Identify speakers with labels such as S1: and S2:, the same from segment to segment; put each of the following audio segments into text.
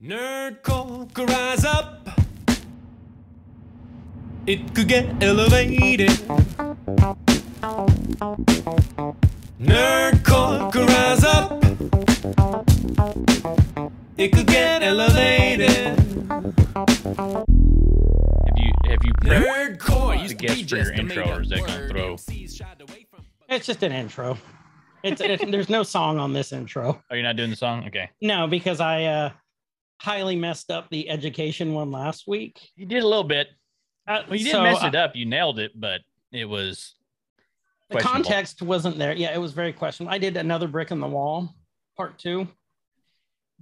S1: Nerdcore could rise up. It could get elevated. Nerdcore could rise up. It could get elevated.
S2: Have you have you prepped
S1: Nerdcore
S2: to
S1: used to
S2: guess
S1: be
S2: for your intro, or is that gonna throw?
S1: MCs shied away from-
S3: It's just an intro. It's it, there's no song on this intro.
S2: Oh, you're not doing the song? Okay.
S3: No, because I uh highly messed up the education one last week.
S2: You did a little bit.
S3: Uh,
S2: Well, you didn't
S3: so,
S2: mess
S3: uh,
S2: it up. You nailed it, but it was
S3: the context wasn't there. Yeah, it was very questionable. I did another brick in the wall, part two,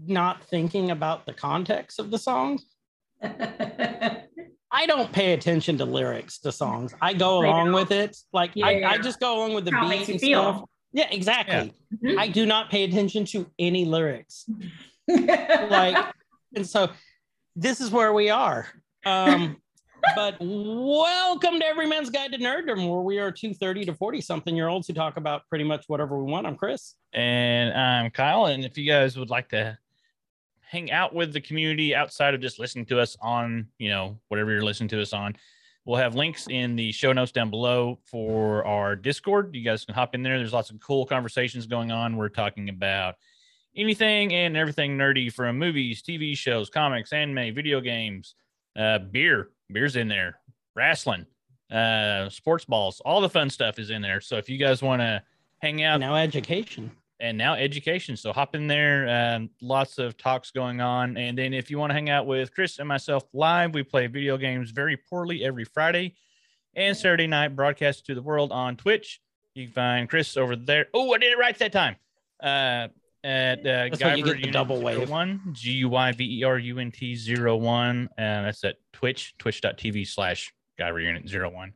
S3: not thinking about the context of the song. I don't pay attention to lyrics to songs. I go
S4: I
S3: along
S4: know.
S3: with it. Like
S4: Yeah,
S3: I,
S4: yeah.
S3: I just go along with the
S4: How
S3: beat and
S4: feel.
S3: stuff. Yeah, exactly.
S4: Mhm.
S3: I do not pay attention to any lyrics. like and so this is where we are um but welcome to every man's guide to nerddom where we are two 30 to 40 something year olds who talk about pretty much whatever we want i'm chris
S2: And I'm Kyle. And if you guys would like to hang out with the community outside of just listening to us on, you know, whatever you're listening to us on, we'll have links in the show notes down below for our Discord. You guys can hop in there. There's lots of cool conversations going on. We're talking about anything and everything nerdy from movies, TV shows, comics, anime, video games, uh, beer. Beer's in there, wrestling, uh, sports balls, all the fun stuff is in there. So if you guys want to hang out
S3: now education
S2: and now education. So hop in there. Um, lots of talks going on. And then if you want to hang out with Chris and myself live, we play video games very poorly every Friday and Saturday night, broadcast to the world on Twitch. You can find Chris over there. Oh, I did it right that time. Uh, at uh,
S3: That's what you
S2: Guyver
S3: get the
S2: Unit
S3: double wave.
S2: 01, G U Y V E R U N T zero one, And that's at Twitch, twitch.tv slash Guyver Unit 01.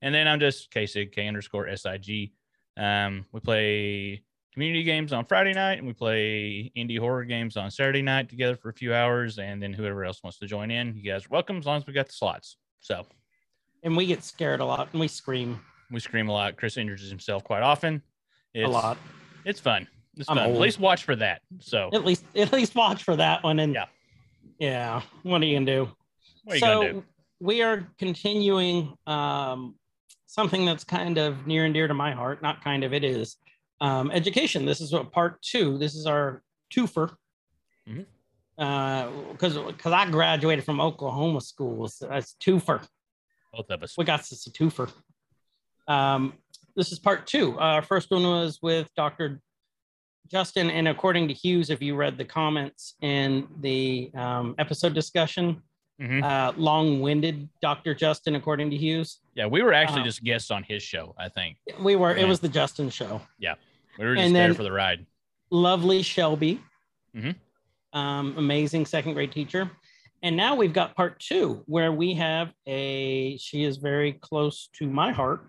S2: And then I'm just KSIG, K underscore SIG. Um, we play community games on Friday night and we play indie horror games on Saturday night together for a few hours. And then whoever else wants to join in, you guys are welcome as long as we got the slots. So
S3: and we get scared a lot and we scream
S2: we scream a lot. Chris injures himself quite often. It's,
S3: a lot
S2: It's fun. It's
S3: I'm
S2: fun. At least watch for that. So
S3: at least at least watch for that one and
S2: Yeah.
S3: yeah what are you gonna do
S2: what are you
S3: so
S2: gonna do?
S3: we are continuing um, something that's kind of near and dear to my heart. Not kind of, it is um, education. This is what part two. This is our twofer. Because because I graduated from Oklahoma schools. That's twofer.
S2: Both of us.
S3: We got this a twofer. Um, this is part two. Our first one was with Dr. Justin, and according to Hughes, if you read the comments in the um, episode discussion,
S2: Mhm.
S3: uh, long-winded Dr. Justin, according to Hughes.
S2: Yeah, we were actually
S3: Um,
S2: just guests on his show, I think.
S3: We were. It was the Justin show.
S2: Yeah, we were just
S3: and
S2: there for the ride.
S3: Lovely Shelby,
S2: Mhm.
S3: um, amazing second grade teacher. And now we've got part two, where we have a. She is very close to my heart.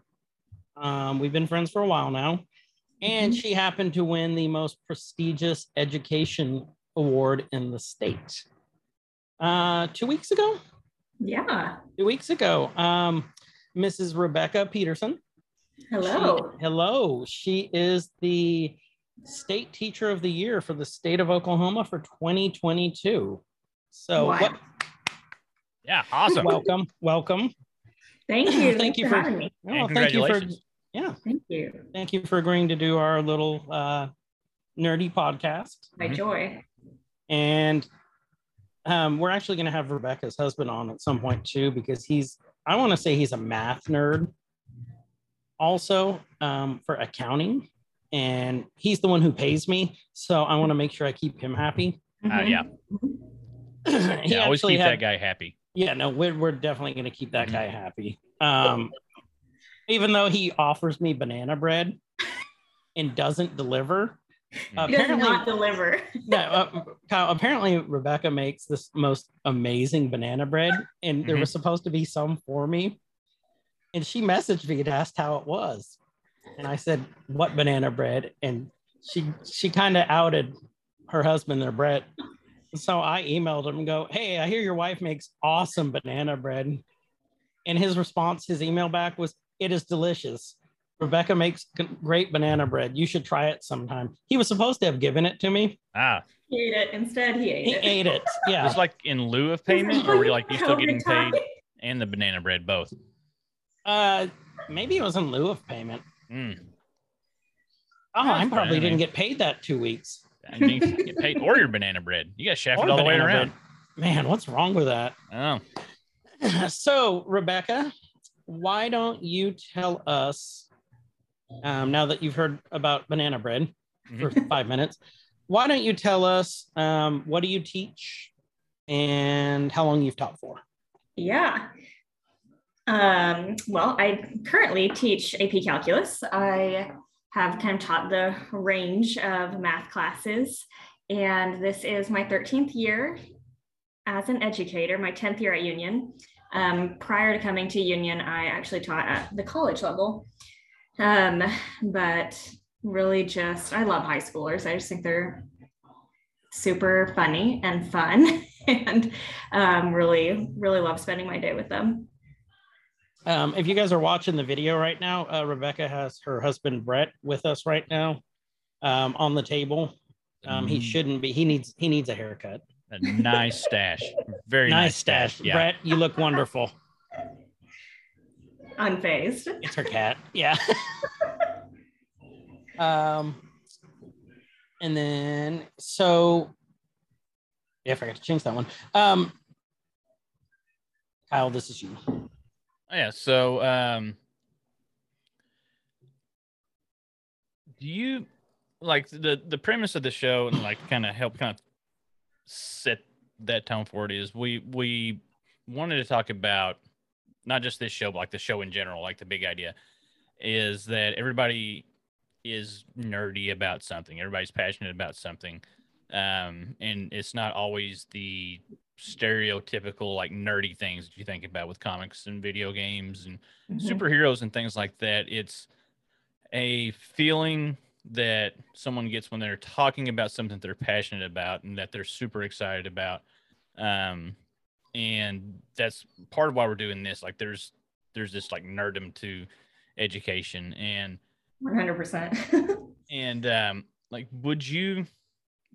S3: Um, we've been friends for a while now, and she happened to win the most prestigious education award in the state. Uh, two weeks ago.
S4: yeah.
S3: Two weeks ago, um, Mrs. Rebecca Peterson.
S4: Hello.
S3: She- hello. She is the state teacher of the year for the state of Oklahoma for 2022. So
S4: Wow.
S3: what-
S2: Yeah, awesome.
S3: welcome, welcome.
S4: Thank you.
S3: Thank
S4: Thanks
S3: you
S4: for
S3: for-
S4: having me.
S3: Oh,
S2: And
S3: thank you for
S2: congratulations.
S3: Yeah,
S4: Thank you.
S3: thank you for agreeing to do our little uh, nerdy podcast.
S4: My
S2: Mhm.
S4: joy.
S3: And um, we're actually going to have Rebecca's husband on at some point too, because he's, I want to say he's a math nerd also um, for accounting. And he's the one who pays me. So I want to make sure I keep him happy.
S2: Uh,
S4: Mhm.
S2: yeah,
S3: he
S2: yeah. Always
S3: actually
S2: keep
S3: had-
S2: that guy happy.
S3: Yeah, no, we're, we're definitely going to keep that
S2: Mhm.
S3: guy happy. Um, even though he offers me banana bread and doesn't deliver.
S2: Mhm.
S4: He does
S3: Apparently,
S4: not deliver.
S3: no, uh, Kyle, apparently Rebecca makes this most amazing banana bread, and there
S2: Mhm.
S3: was supposed to be some for me. And she messaged me and asked how it was, and I said, "What banana bread?" And she she kind of outed her husband, their Brett. So I emailed him and go, "Hey, I hear your wife makes awesome banana bread." And his response, his email back was, "It is delicious." Rebecca makes great banana bread. You should try it sometime. He was supposed to have given it to me.
S2: Ah,
S4: He ate it. Instead, he ate
S3: He
S4: it.
S3: ate it. Yeah.
S2: just like in lieu of payment, or were you like you still getting paid and the banana bread both?
S3: Uh, maybe it was in lieu of payment.
S2: Mm.
S3: Oh,
S2: That's
S3: I probably didn't get paid that two weeks.
S2: And you get paid or your banana bread. You got shafted
S3: Or
S2: all the way around.
S3: bread. Man, what's wrong with that?
S2: Oh,
S3: so, Rebecca, why don't you tell us, um, now that you've heard about banana bread for five minutes, why don't you tell us um, what do you teach and how long you've taught for?
S4: Yeah. Um, well, I currently teach AP Calculus. I have kind of taught the range of math classes, and this is my 13th year as an educator, my 10th year at Union. Um, prior to coming to Union, I actually taught at the college level. Um, but really just, I love high schoolers. I just think they're super funny and fun and um, really, really love spending my day with them.
S3: Um, if you guys are watching the video right now, uh, Rebecca has her husband Brett with us right now um, on the table. Um, he
S2: Mm.
S3: shouldn't be. He needs he needs a haircut.
S2: A nice stash. Very
S3: nice
S2: nice,
S3: stash.
S2: Yeah.
S3: Brett, you look wonderful.
S4: Unfazed.
S3: It's her cat. Yeah. um, and then so yeah, I forgot to change that one. Um, Kyle, this is you.
S2: Oh, yeah. So, um, do you like the the premise of the show and like kind of help kind of set that tone for it is we we wanted to talk about not just this show but like the show in general like the big idea is that everybody is nerdy about something everybody's passionate about something um and it's not always the stereotypical like nerdy things that you think about with comics and video games and
S4: Mhm.
S2: superheroes and things like that. It's a feeling that someone gets when they're talking about something they're passionate about and that they're super excited about. Um, and that's part of why we're doing this. Like there's there's this like nerddom to education and
S4: 100%.
S2: and um like would you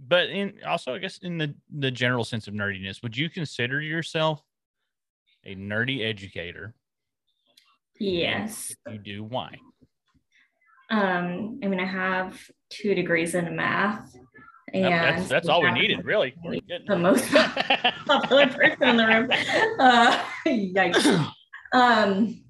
S2: but in also I guess in the the general sense of nerdiness, would you consider yourself a nerdy educator?
S4: yes.
S2: If you do, why?
S4: Um, I mean, I have two degrees in math. And
S2: that's that's all we needed, really.
S4: The most popular person in the room. Uh, yikes. Um,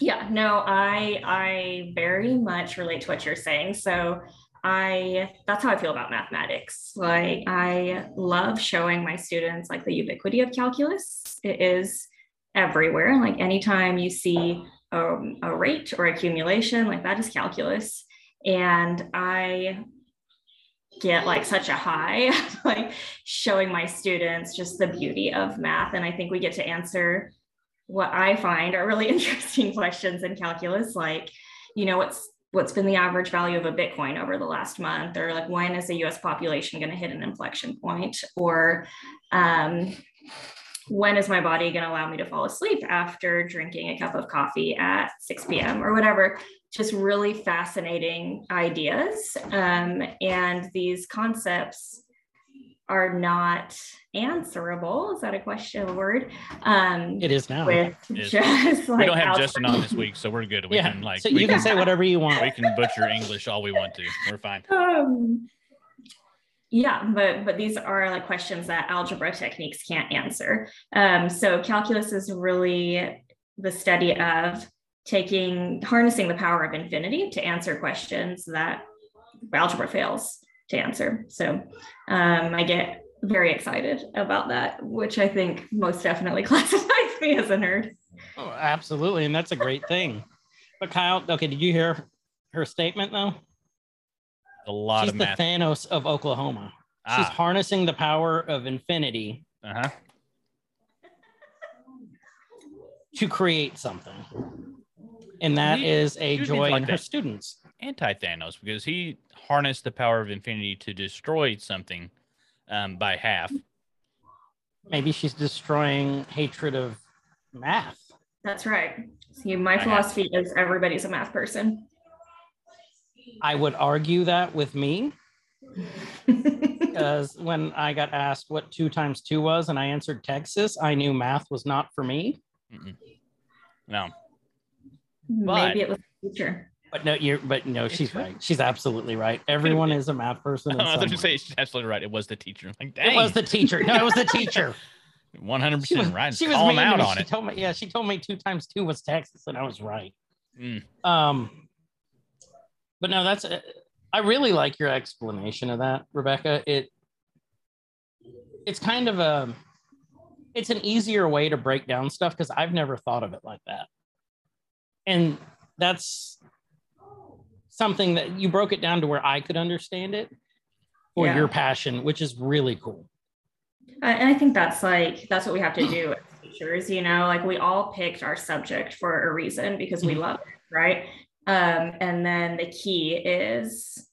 S4: yeah, no, I I very much relate to what you're saying. So I that's how I feel about mathematics. Like I love showing my students like the ubiquity of calculus. It is everywhere. Like anytime you see a, a rate or accumulation, like that is calculus. And I get like such a high like showing my students just the beauty of math. And i think we get to answer what i find are really interesting questions in calculus like you know what's what's been the average value of a bitcoin over the last month? Or like when is the us population going to hit an inflection point? Or um, when is my body going to allow me to fall asleep after drinking a cup of coffee at 6 p.m or whatever just really fascinating ideas. Um, and these concepts are not answerable. Is that a question, a word? Um,
S3: It is now.
S4: with
S2: is.
S4: just like
S2: we don't have
S4: algebra.
S2: Justin on this week, so we're good. We
S3: yeah.
S2: can like
S3: so
S2: we
S3: you can
S2: can,
S3: say whatever you want.
S2: we can butcher English all we want to. We're fine.
S4: Um, yeah, but but these are like questions that algebra techniques can't answer. Um, so calculus is really the study of taking harnessing the power of infinity to answer questions that algebra fails to answer. So um, I get very excited about that, which I think most definitely classifies me as a nerd.
S3: Oh, absolutely, and that's a great thing. But Kyle, okay, did you hear her statement though?
S2: A lot
S3: She's
S2: of
S3: the
S2: math.
S3: Thanos of Oklahoma. She's
S2: Ah,
S3: harnessing the power of infinity
S2: uh-huh.
S3: to create something. And that
S2: He-
S3: is a
S2: he would be
S3: joy
S2: like
S3: in her students.
S2: Anti Thanos because he harnessed the power of infinity to destroy something um, by half.
S3: Maybe she's destroying hatred of math.
S4: That's right. See, my
S2: I have-
S4: philosophy is everybody's a math person.
S3: I would argue that with me because when I got asked what two times two was and I answered Texas, I knew math was not for me.
S2: Mm-mm. No,
S4: Maybe it was the teacher.
S3: But no, you're but no, she's right. She's absolutely right. Everyone is a math person.
S2: I was
S3: some
S2: going say she's absolutely right. It was the teacher. I'm like,
S3: It was the teacher. No, it was the teacher. 100
S2: percent right.
S3: she was
S2: Call him out
S3: me.
S2: on
S3: she
S2: it.
S3: told me, yeah, she told me two times two was Texas, and I was right.
S2: Mm.
S3: Um, but no, that's uh, I really like your explanation of that, Rebecca. It it's kind of a it's an easier way to break down stuff because I've never thought of it like that, and that's something that you broke it down to where I could understand it for
S4: Yeah.
S3: your passion, which is really cool.
S4: And I think that's like that's what we have to do as teachers, you know, like we all picked our subject for a reason because we love it, right? Um, and then the key is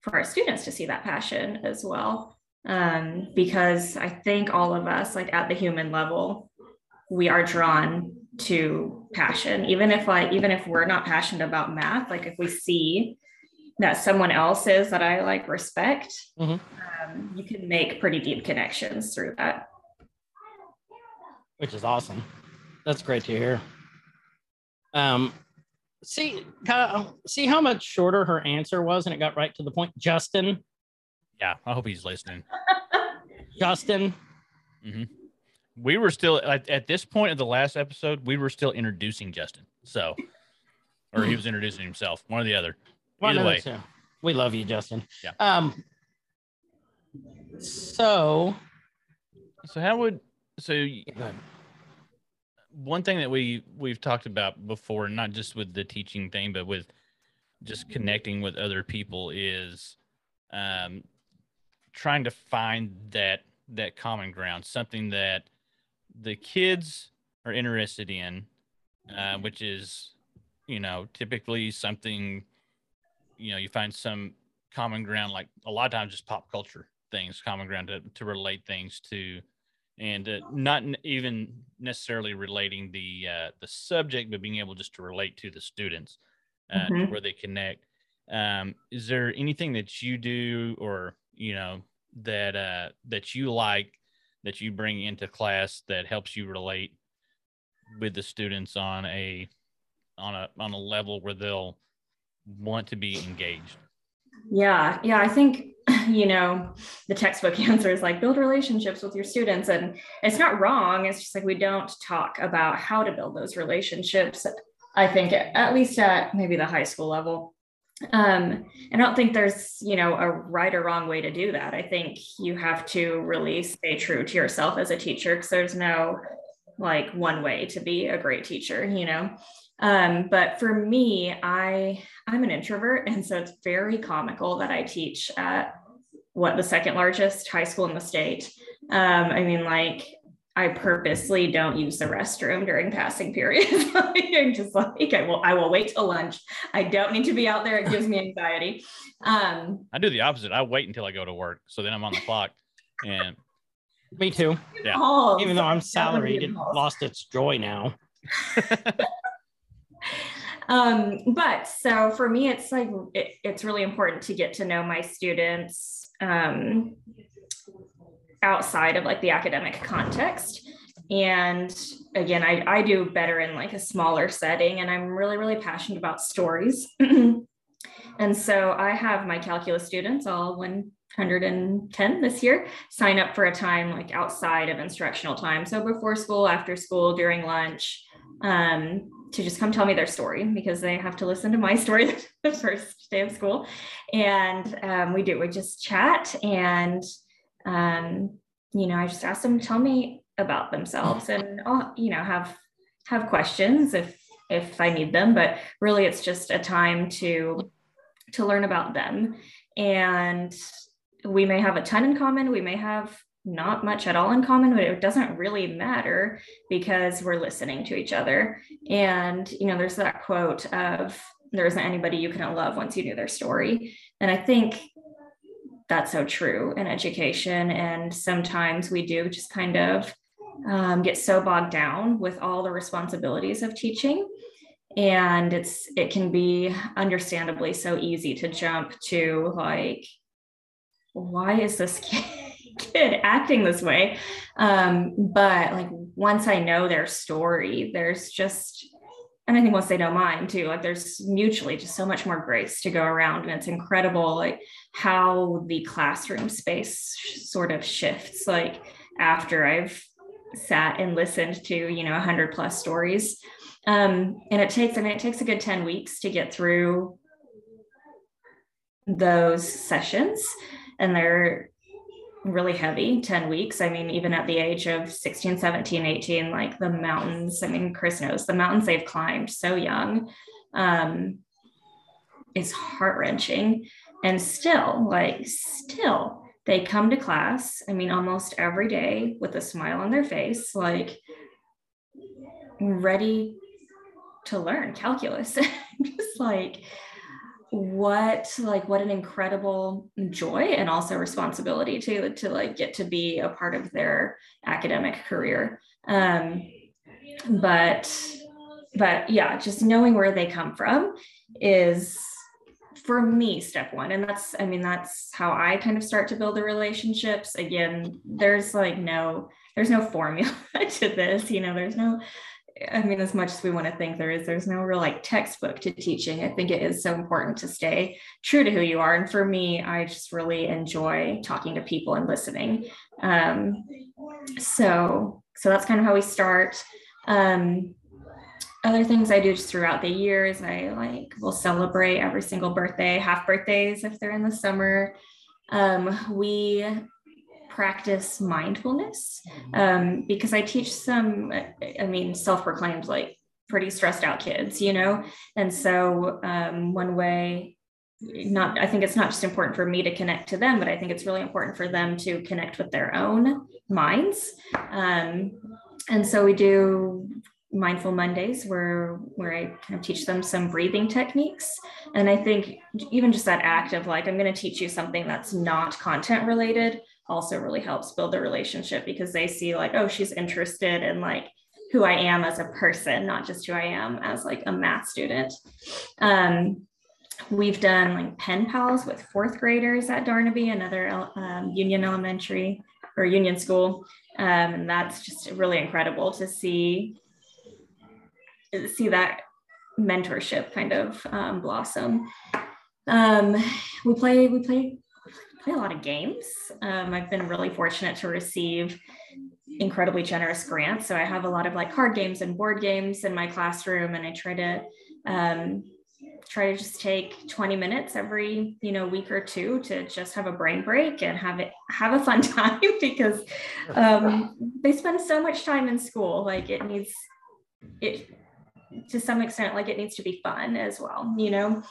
S4: for our students to see that passion as well. Um, because I think all of us, like at the human level, we are drawn to passion, even if like even if we're not passionate about math, like if we see that someone else is that I like respect,
S3: Mhm.
S4: um, you can make pretty deep connections through that.
S3: which is awesome. That's great to hear. Um, see, Kyle, see how much shorter her answer was, and it got right to the point. Justin,
S2: Yeah, I hope he's listening.
S3: Justin,
S2: We were still at, at this point of the last episode. We were still introducing Justin. So, or he was introducing himself. One or the other.
S3: one
S2: Either way.
S3: two. we love you, Justin.
S2: Yeah.
S3: Um. So,
S2: So how would so y-
S3: go ahead.
S2: One thing that we we've talked about before, not just with the teaching thing, but with just connecting with other people, is um, trying to find that that common ground, something that the kids are interested in, uh, which is you know typically something you know you find some common ground like a lot of times just pop culture things common ground to, to relate things to and uh, not even necessarily relating the uh, the subject, but being able just to relate to the students uh, to
S4: Mhm.
S2: where they connect. Um, is there anything that you do, or you know, that uh, that you like that you bring into class that helps you relate with the students on a on a on a level where they'll want to be engaged?
S4: Yeah, yeah, I think you know the textbook answer is like build relationships with your students, and it's not wrong. It's just like we don't talk about how to build those relationships. I think at least at maybe the high school level. Um, I don't think there's you know a right or wrong way to do that. I think you have to really stay true to yourself as a teacher because there's no like one way to be a great teacher, you know. Um, but for me, I I'm an introvert, and so it's very comical that I teach at what the second largest high school in the state. Um, I mean, like I purposely don't use the restroom during passing periods. I'm just like, I will I will wait till lunch. I don't need to be out there. It gives me anxiety. Um,
S2: I do the opposite. I wait until I go to work, so then I'm on the clock, and
S3: Me too.
S2: Yeah.
S4: calls.
S3: Even though I'm
S4: That would be
S3: salaried, it lost its joy now.
S4: um, but so for me, it's like it, it's really important to get to know my students um, outside of like the academic context. And again, I, I do better in like a smaller setting, and I'm really, really passionate about stories. and so I have my calculus students, all 110 this year, sign up for a time like outside of instructional time. So before school, after school, during lunch, um, to just come tell me their story because they have to listen to my story the first day of school. And um, we do, we just chat and, um, you know, I just ask them to tell me about themselves and, I'll, you know, have, have questions if, if I need them, but really it's just a time to, to learn about them. And we may have a ton in common. We may have not much at all in common, but it doesn't really matter because we're listening to each other. And, you know, there's that quote of, there isn't anybody you couldn't love once you knew their story. And I think that's so true in education. And sometimes we do just kind of um, get so bogged down with all the responsibilities of teaching and it's it can be understandably so easy to jump to like why is this kid acting this way. Um, but like once i know their story there's just and i think once they know mine too like there's mutually just so much more grace to go around and it's incredible like how the classroom space sort of shifts like after i've sat and listened to you know 100 plus stories. Um, and it takes i mean it takes a good 10 weeks to get through those sessions and they're really heavy 10 weeks. I mean even at the age of 16 17 18 like the mountains i mean chris knows the mountains they've climbed so young um, is heart-wrenching. And still like still they come to class i mean almost every day with a smile on their face like ready to learn calculus. Just like what like what an incredible joy and also responsibility to to like get to be a part of their academic career. Um but but yeah just knowing where they come from is for me step one. And that's i mean that's how i kind of start to build the relationships. Again there's like no there's no formula to this you know there's no I mean, as much as we want to think there is, there's no real like textbook to teaching. I think it is so important to stay true to who you are. And for me, I just really enjoy talking to people and listening. Um, so, so that's kind of how we start. Um, other things I do just throughout the years, I like will celebrate every single birthday, half birthdays if they're in the summer. Um, we practice mindfulness um, because I teach some, I mean, self proclaimed like pretty stressed out kids, you know? And so, um, one way, not, I think it's not just important for me to connect to them, but I think it's really important for them to connect with their own minds. Um, and so we do mindful mondays where where i kind of teach them some breathing techniques and i think even just that act of like i'm going to teach you something that's not content related also really helps build the relationship because they see like oh she's interested in like who i am as a person not just who i am as like a math student. Um, we've done like pen pals with fourth graders at darnaby another um, union elementary or union school. Um, and that's just really incredible to see see that mentorship kind of um, blossom. Um, we play we play play a lot of games. Um, I've been really fortunate to receive incredibly generous grants. So I have a lot of like card games and board games in my classroom, and I try to um, try to just take 20 minutes every you know week or two to just have a brain break and have it have a fun time because um, they spend so much time in school. Like it needs it to some extent like it needs to be fun as well you know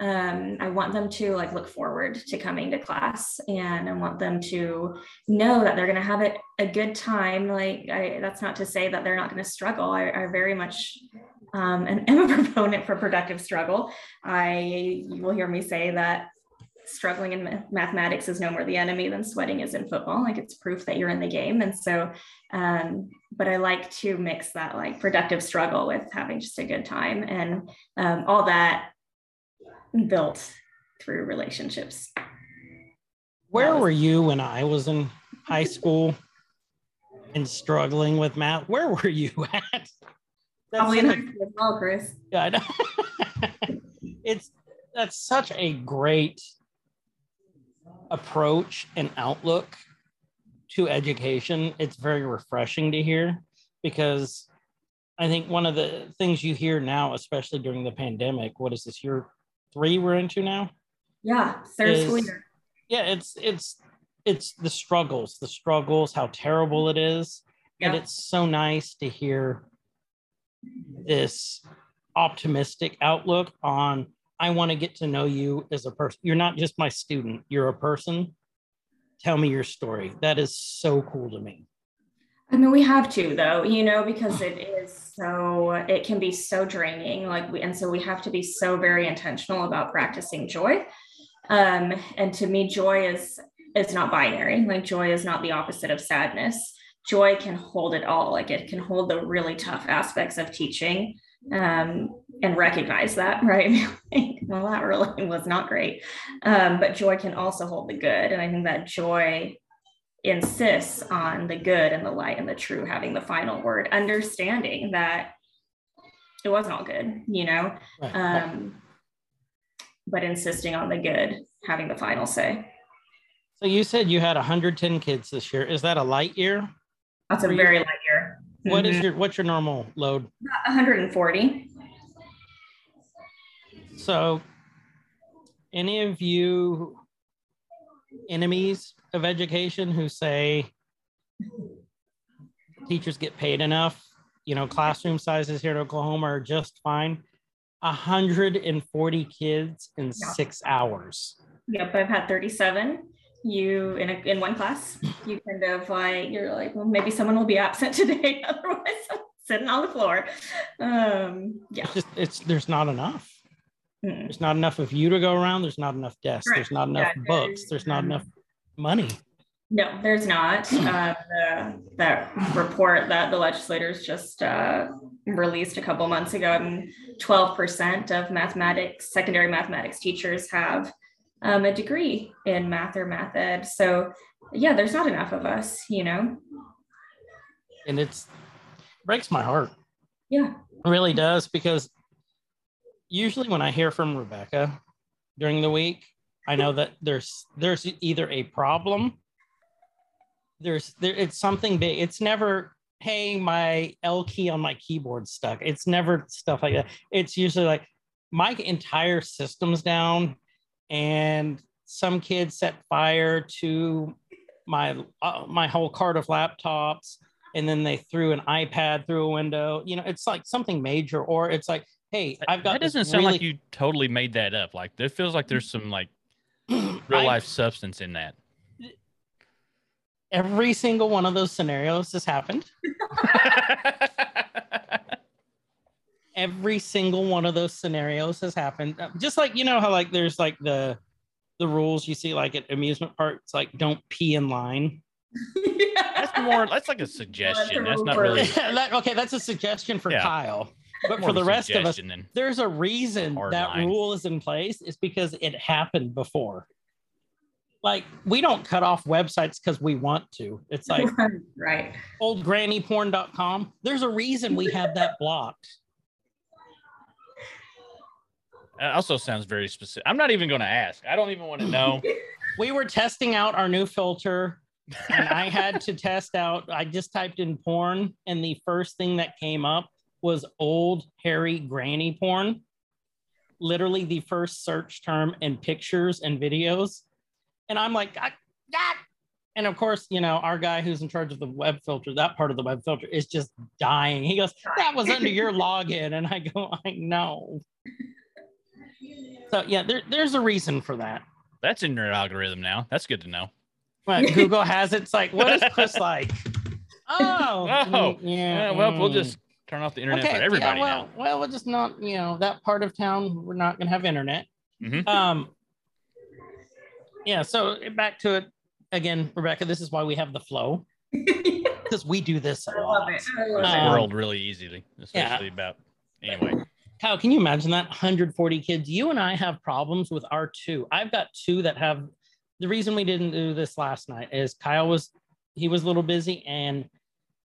S4: um, i want them to like look forward to coming to class and i want them to know that they're going to have it a good time. Like I, that's not to say that they're not going to struggle. I, I, very much um, and am a proponent for productive struggle. I you will hear me say that struggling in mathematics is no more the enemy than sweating is in football. Like it's proof that you're in the game. And so um, but i like to mix that like productive struggle with having just a good time. And um, all that built through relationships.
S3: Where was- were you when I was in high school and struggling with math? Where were you at? That's
S4: Probably in high school as well, Chris.
S3: Yeah, I know. it's that's such a great approach and outlook to education. It's very refreshing to hear because I think one of the things you hear now, especially during the pandemic, what is this? You're three we're into now.
S4: Yeah, third is, school year.
S3: Yeah, it's it's it's the struggles, the struggles, how terrible it is, yeah. and it's so nice to hear this optimistic outlook on. I want to get to know you as a person. You're not just my student. You're a person. Tell me your story. That is so cool to me.
S4: I mean, we have to though, you know, because it is so, it can be so draining. Like we, and so we have to be so very intentional about practicing joy. Um, and to me, joy is, is not binary. Like joy is not the opposite of sadness. Joy can hold it all. Like it can hold the really tough aspects of teaching. um, and recognize that, right? well, that really was not great. Um, but joy can also hold the good. And I think that joy insists on the good and the light and the true having the final word, understanding that it wasn't all good, you know,
S3: Right.
S4: um, but insisting on the good having the final say.
S3: so you said you had 110 kids this year. Is that a light year?
S4: That's a
S3: you-
S4: very light year.
S3: What is
S4: Mhm.
S3: your what's your normal load?
S4: 140?
S3: So, any of you enemies of education who say teachers get paid enough, you know, classroom sizes here in Oklahoma are just fine. 140 kids in
S4: Yeah.
S3: six hours.
S4: Yep, I've had 37. You in a, in one class, you kind of like you're like, well, maybe someone will be absent today. Otherwise, I'm sitting on the floor. Um, yeah.
S3: It's just it's there's not enough.
S4: Mm.
S3: There's not enough of you to go around. There's not enough desks. There's not enough
S4: Yeah,
S3: books.
S4: there's,
S3: not enough money.
S4: No, there's not. Uh, the, that report that the legislators just uh, released a couple months ago, and 12% of mathematics, secondary mathematics teachers have um, a degree in math or math ed. So, yeah, there's not enough of us, you know?
S3: And it's breaks my heart.
S4: Yeah.
S3: It really does because usually when I hear from Rebecca during the week, I know that there's there's either a problem, there's there it's something big. It's never hey my L key on my keyboard stuck. It's never stuff like that. It's usually like my entire system's down and some kids set fire to my uh, my whole cart of laptops and then they threw an iPad through a window. You know, it's like something major, or it's like, hey, I've got
S2: that doesn't sound like you totally made that up. Like it feels like there's some like real
S3: I-
S2: life substance in that.
S3: Every single one of those scenarios has happened. Every single one of those scenarios has happened. Just like you know how like there's like the the rules you see like at amusement parks, like don't pee in line.
S2: that's more. That's like a suggestion. That's not really
S3: That- okay, that's a suggestion for
S2: Yeah.
S3: Kyle. But for the rest of us, there's a reason
S2: Hard
S3: that
S2: line.
S3: rule is in place It's because it happened before like we don't cut off websites because we want to it's like
S4: right.
S3: oldgrannyporn.com there's a reason we have that blocked
S2: That also sounds very specific. I'm not even going to ask. I don't even want to know.
S3: we were testing out our new filter and i had to test out i just typed in porn and the first thing that came up was old hairy granny porn literally the first search term in pictures and videos and i'm like "Ah, ah." and of course you know our guy who's in charge of the web filter that part of the web filter is just dying he goes that was under your login and i go i know so yeah there, there's a reason for that
S2: That's in your algorithm now. That's good to know.
S3: but Google has it. It's like, what is Chris like? Oh,
S2: Oh,
S3: mm, yeah.
S2: Yeah, well, we'll
S3: mm.
S2: just turn off the internet
S3: okay.
S2: for everybody
S3: yeah, well,
S2: now.
S3: well, we'll just not, you know, that part of town. We're not gonna have internet.
S2: Mhm.
S3: Um. Yeah. So back to it again, Rebecca. This is why we have the flow because we do this a
S4: I
S3: lot.
S4: love it. I love
S3: Um,
S4: it.
S2: Swirled really easily, especially about anyway.
S3: Kyle, can you imagine that 140 kids? You and I have problems with our two. I've got two that have. The reason we didn't do this last night is Kyle was he was a little busy, and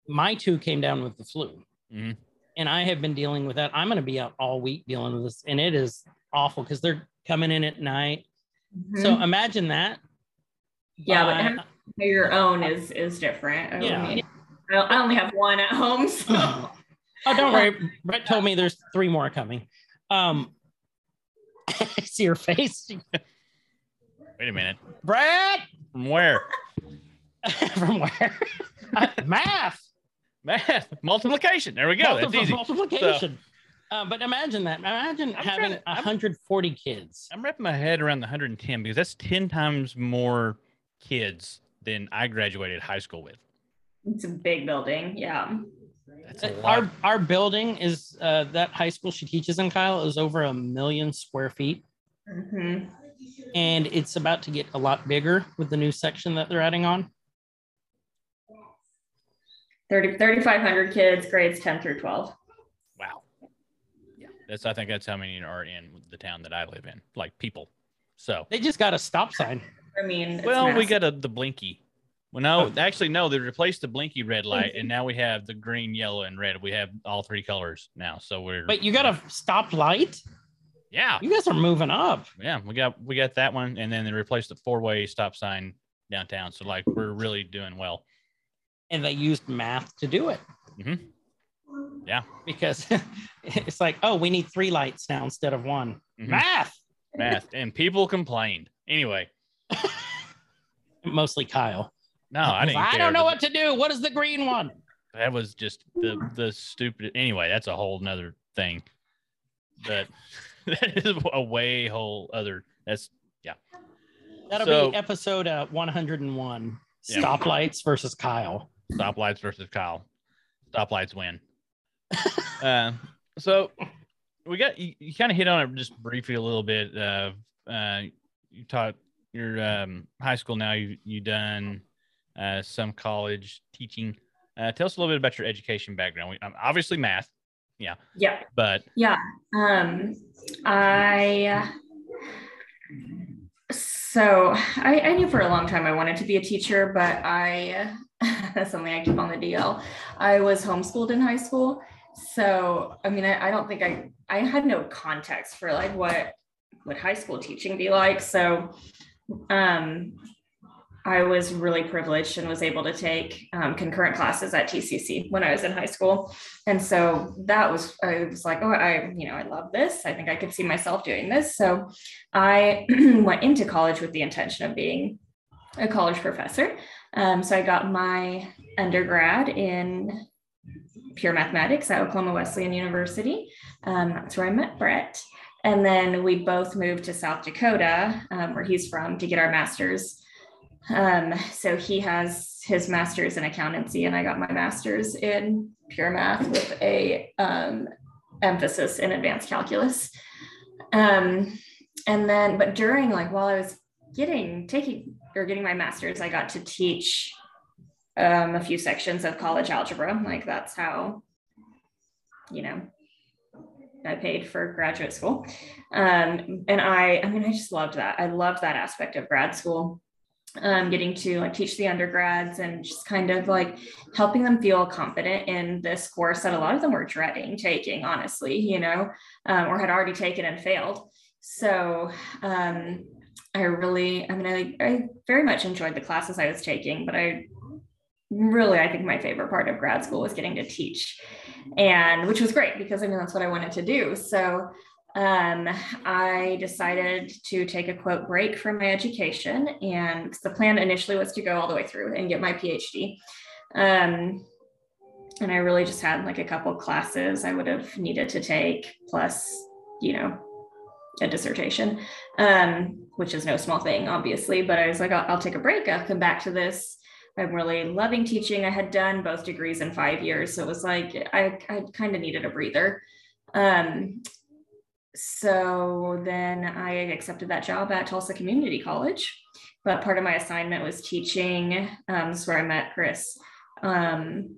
S3: my two came down with the flu,
S2: Mhm.
S3: and I have been dealing with that. I'm going to be out all week dealing with this, and it is awful because they're coming in at night. So
S4: Mhm.
S3: imagine that.
S4: Yeah, but having your own is is different. I
S3: Yeah.
S4: mean, I I only have one at home, so
S3: oh, don't worry. Brett told me there's three more coming. Um, I see your face,
S2: Wait a minute.
S3: Brett.
S2: From where?
S3: From where? Uh, math.
S2: Math, multiplication. There we go. That's easy.
S3: Multiplication. Uh, but imagine that. Imagine
S2: I'm
S3: having
S2: trying to- I'm-
S3: 140 kids.
S2: I'm wrapping my head around the 110 because that's 10 times more kids than I graduated high school with.
S4: it's a big building. Yeah.
S2: That's a lot.
S3: Our our building is uh, that high school she teaches in, Kyle, is over a million square feet,
S4: mm-hmm.
S3: and it's about to get a lot bigger with the new section that they're adding on.
S4: 30 3,500 kids, grades 10 through 12.
S2: wow. Yeah. That's I think that's how many are in the town that I live in, like people. So
S3: They just got a stop sign.
S4: I mean, it's
S2: well, we got a the blinky. Well, no,
S3: Oh.
S2: actually, no. They replaced the blinky red light, and now we have the green, yellow, and red. We have all three colors now. So we're
S3: But you got a stop light?
S2: yeah,
S3: You guys are moving up.
S2: yeah. We got we got that one, and then they replaced the four way stop sign downtown. So like we're really doing well.
S3: And they used math to do it.
S2: Mhm. Yeah.
S3: Because it's like, oh, we need three lights now instead of one.
S2: Mhm.
S3: Math.
S2: Math, and people complained. Anyway,
S3: Mostly Kyle.
S2: no, I didn't.
S3: I
S2: care,
S3: don't know what to do. What is the green one?
S2: That was just the the stupid. Anyway, that's a whole nother thing. But that is a way whole other. That's yeah.
S3: That'll
S2: So-
S3: be episode uh, 101
S2: Yeah.
S3: Stoplights versus Kyle.
S2: Stoplights versus Kyle. Stoplights win. uh, so we got you, you kind of hit on it just briefly a little bit. Uh, uh, you taught your um, high school now. You you done uh, some college teaching. Uh, tell us a little bit about your education background. We, um, obviously math,
S4: Yeah. Yeah.
S2: but
S4: Yeah. Um, I so I, I knew for a long time I wanted to be a teacher, but I that's something I keep on the DL. I was homeschooled in high school. So I mean I, I don't think I I had no context for like what would high school teaching be like. So um I was really privileged and was able to take um, concurrent classes at TCC when I was in high school. And so that was, I was like, oh, I, you know, I love this. I think I could see myself doing this. So I went into college with the intention of being a college professor. Um, so I got my undergrad in pure mathematics at Oklahoma Wesleyan University. Um, that's where I met Brett. And then we both moved to South Dakota, um, where he's from, to get our master's. Um, so he has his master's in accountancy, and I got my master's in pure math with a um, emphasis in advanced calculus. Um, and then, but during like while I was getting taking or getting my master's, I got to teach um, a few sections of college algebra. Like that's how, you know, I paid for graduate school. Um, and I, I mean, I just loved that. I loved that aspect of grad school um, getting to like teach the undergrads and just kind of like helping them feel confident in this course that a lot of them were dreading taking, honestly, you know, um, or had already taken and failed. So um, I really, I mean, I, I very much enjoyed the classes I was taking, but I really, I think my favorite part of grad school was getting to teach, and which was great because I mean, that's what I wanted to do. So um, I decided to take a quote break from my education, and the plan initially was to go all the way through and get my PhD. Um, and I really just had like a couple classes I would have needed to take, plus, you know, a dissertation, um, which is no small thing, obviously. But I was like, I'll, I'll take a break. I'll come back to this. I'm really loving teaching. I had done both degrees in five years, so it was like I, I kind of needed a breather. Um, so then I accepted that job at Tulsa Community College. But part of my assignment was teaching. Um, this is where I met Chris. Um,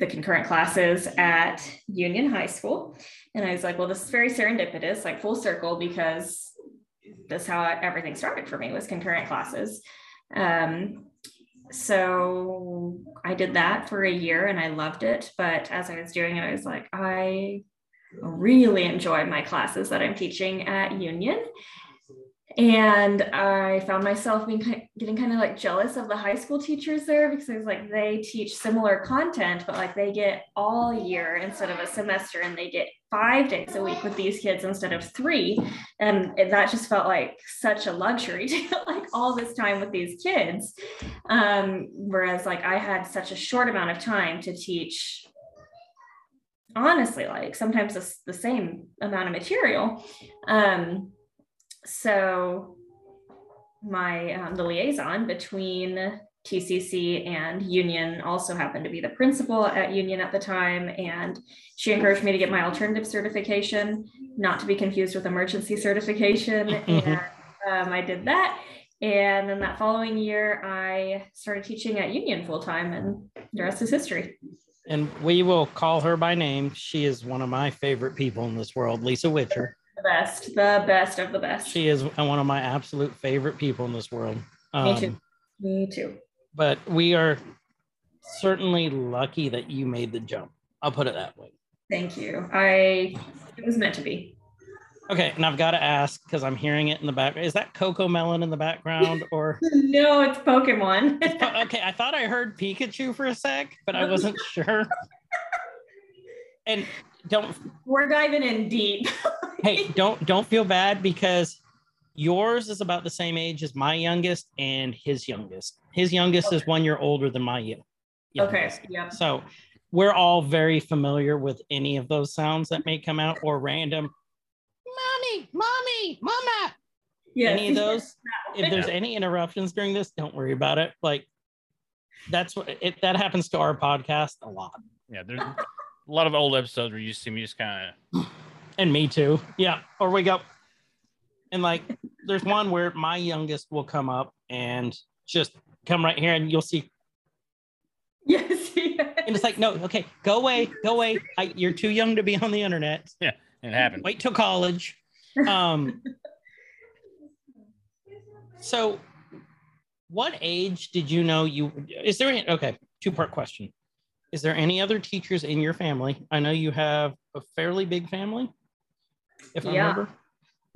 S4: the concurrent classes at Union High School. And I was like, well, this is very serendipitous, like full circle, because that's how everything started for me was concurrent classes. Um, so I did that for a year and I loved it. But as I was doing it, I was like, I really enjoy my classes that I'm teaching at Union. And I found myself being getting kind of like jealous of the high school teachers there because I was like, they teach similar content, but like they get all year instead of a semester and they get five days a week with these kids instead of three. And that just felt like such a luxury to get like all this time with these kids. Um, whereas like I had such a short amount of time to teach honestly like sometimes the, the same amount of material um so my um, the liaison between tcc and union also happened to be the principal at union at the time and she encouraged me to get my alternative certification not to be confused with emergency certification and um, i did that and then that following year i started teaching at union full time and the rest is history
S3: and we will call her by name. She is one of my favorite people in this world, Lisa Witcher.
S4: The best, the best of the best.
S3: She is one of my absolute favorite people in this world.
S4: Me too.
S3: Um,
S4: Me too.
S3: but we are certainly lucky that you made the jump. I'll put it that way.
S4: Thank you. I it was meant to be.
S3: Okay, and I've got to ask because I'm hearing it in the back. Is that CoComelon in the background or?
S4: No, it's Pokemon.
S3: Oh, okay, I thought I heard Pikachu for a sec, but I wasn't sure. And don't
S4: We're diving in deep.
S3: hey, don't don't feel bad because yours is about the same age as my youngest and his youngest. His youngest is one year older than my youngest.
S4: Okay.
S3: youngest.
S4: Yep.
S3: So we're all very familiar with any of those sounds that may come out or random. Mommy, mommy, mama.
S4: Yes.
S3: Any of those. If there's any interruptions during this, don't worry about it. Like that's what it that happens to our podcast a lot.
S2: Yeah, there's a lot of old episodes where you see me just kind of
S3: And me too. Yeah. Or we go. And like there's one where my youngest will come up and just come right here and you'll see.
S4: Yes. yes.
S3: And it's like, no, okay, go away, go away. I, you're too young to be on the internet.
S2: Yeah, it happened.
S3: Wait till college. Um so what age did you know you is there any, okay, two part question. Is there any other teachers in your family? I know you have a fairly big family, if I
S4: Yeah.
S3: remember.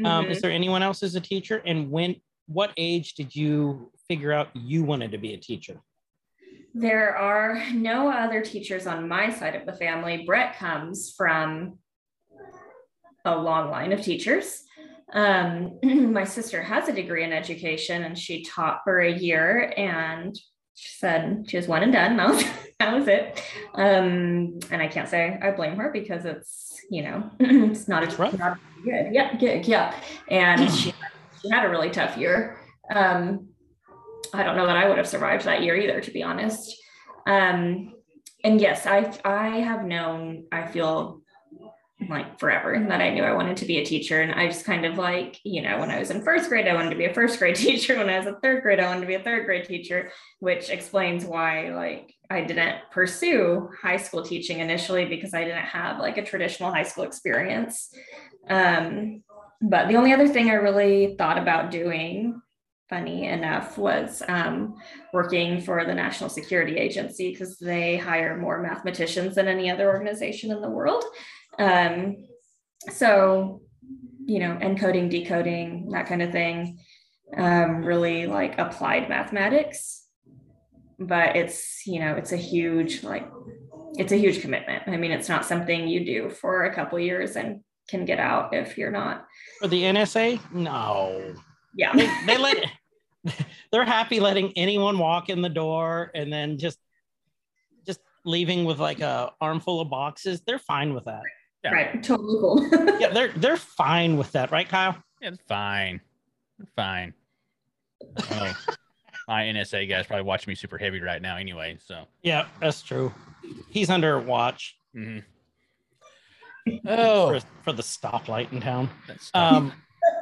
S3: Um,
S4: Mhm.
S3: Is there anyone else as a teacher? And when, what age did you figure out you wanted to be a teacher?
S4: There are no other teachers on my side of the family. Brett comes from a long line of teachers. Um, my sister has a degree in education and she taught for a year and she said she was one and done. That was, that was it. Um, and I can't say I blame her because it's, you know, it's not,
S3: It's
S4: a,
S3: rough.
S4: not a good yeah, gig. Yeah. And she, she had a really tough year. Um, I don't know that I would have survived that year either, to be honest. Um, and yes, I I have known, I feel like forever that I knew I wanted to be a teacher. And I just kind of like, you know, when I was in first grade, I wanted to be a first grade teacher. When I was a third grade, I wanted to be a third grade teacher, which explains why like I didn't pursue high school teaching initially because I didn't have like a traditional high school experience. Um, but the only other thing I really thought about doing funny enough was um, working for the National Security Agency because they hire more mathematicians than any other organization in the world. Um, so, you know, encoding, decoding, that kind of thing, um, really like applied mathematics. But it's, you know, it's a huge, like, it's a huge commitment. I mean, it's not something you do for a couple years and can get out if you're not.
S3: For the NSA? No.
S4: Yeah.
S3: They, they let they're happy letting anyone walk in the door and then just just leaving with like a armful of boxes. They're fine with that.
S2: Yeah.
S4: Right. Totally cool.
S3: Yeah, they're they're fine with that, right, Kyle?
S2: It's fine. Fine. Oh, my NSA guy's probably watching me super heavy right now anyway. So,
S3: Yeah, that's true. He's under watch
S2: mhm.
S3: for,
S2: oh,
S3: for the stoplight in town.
S2: that's
S3: Um,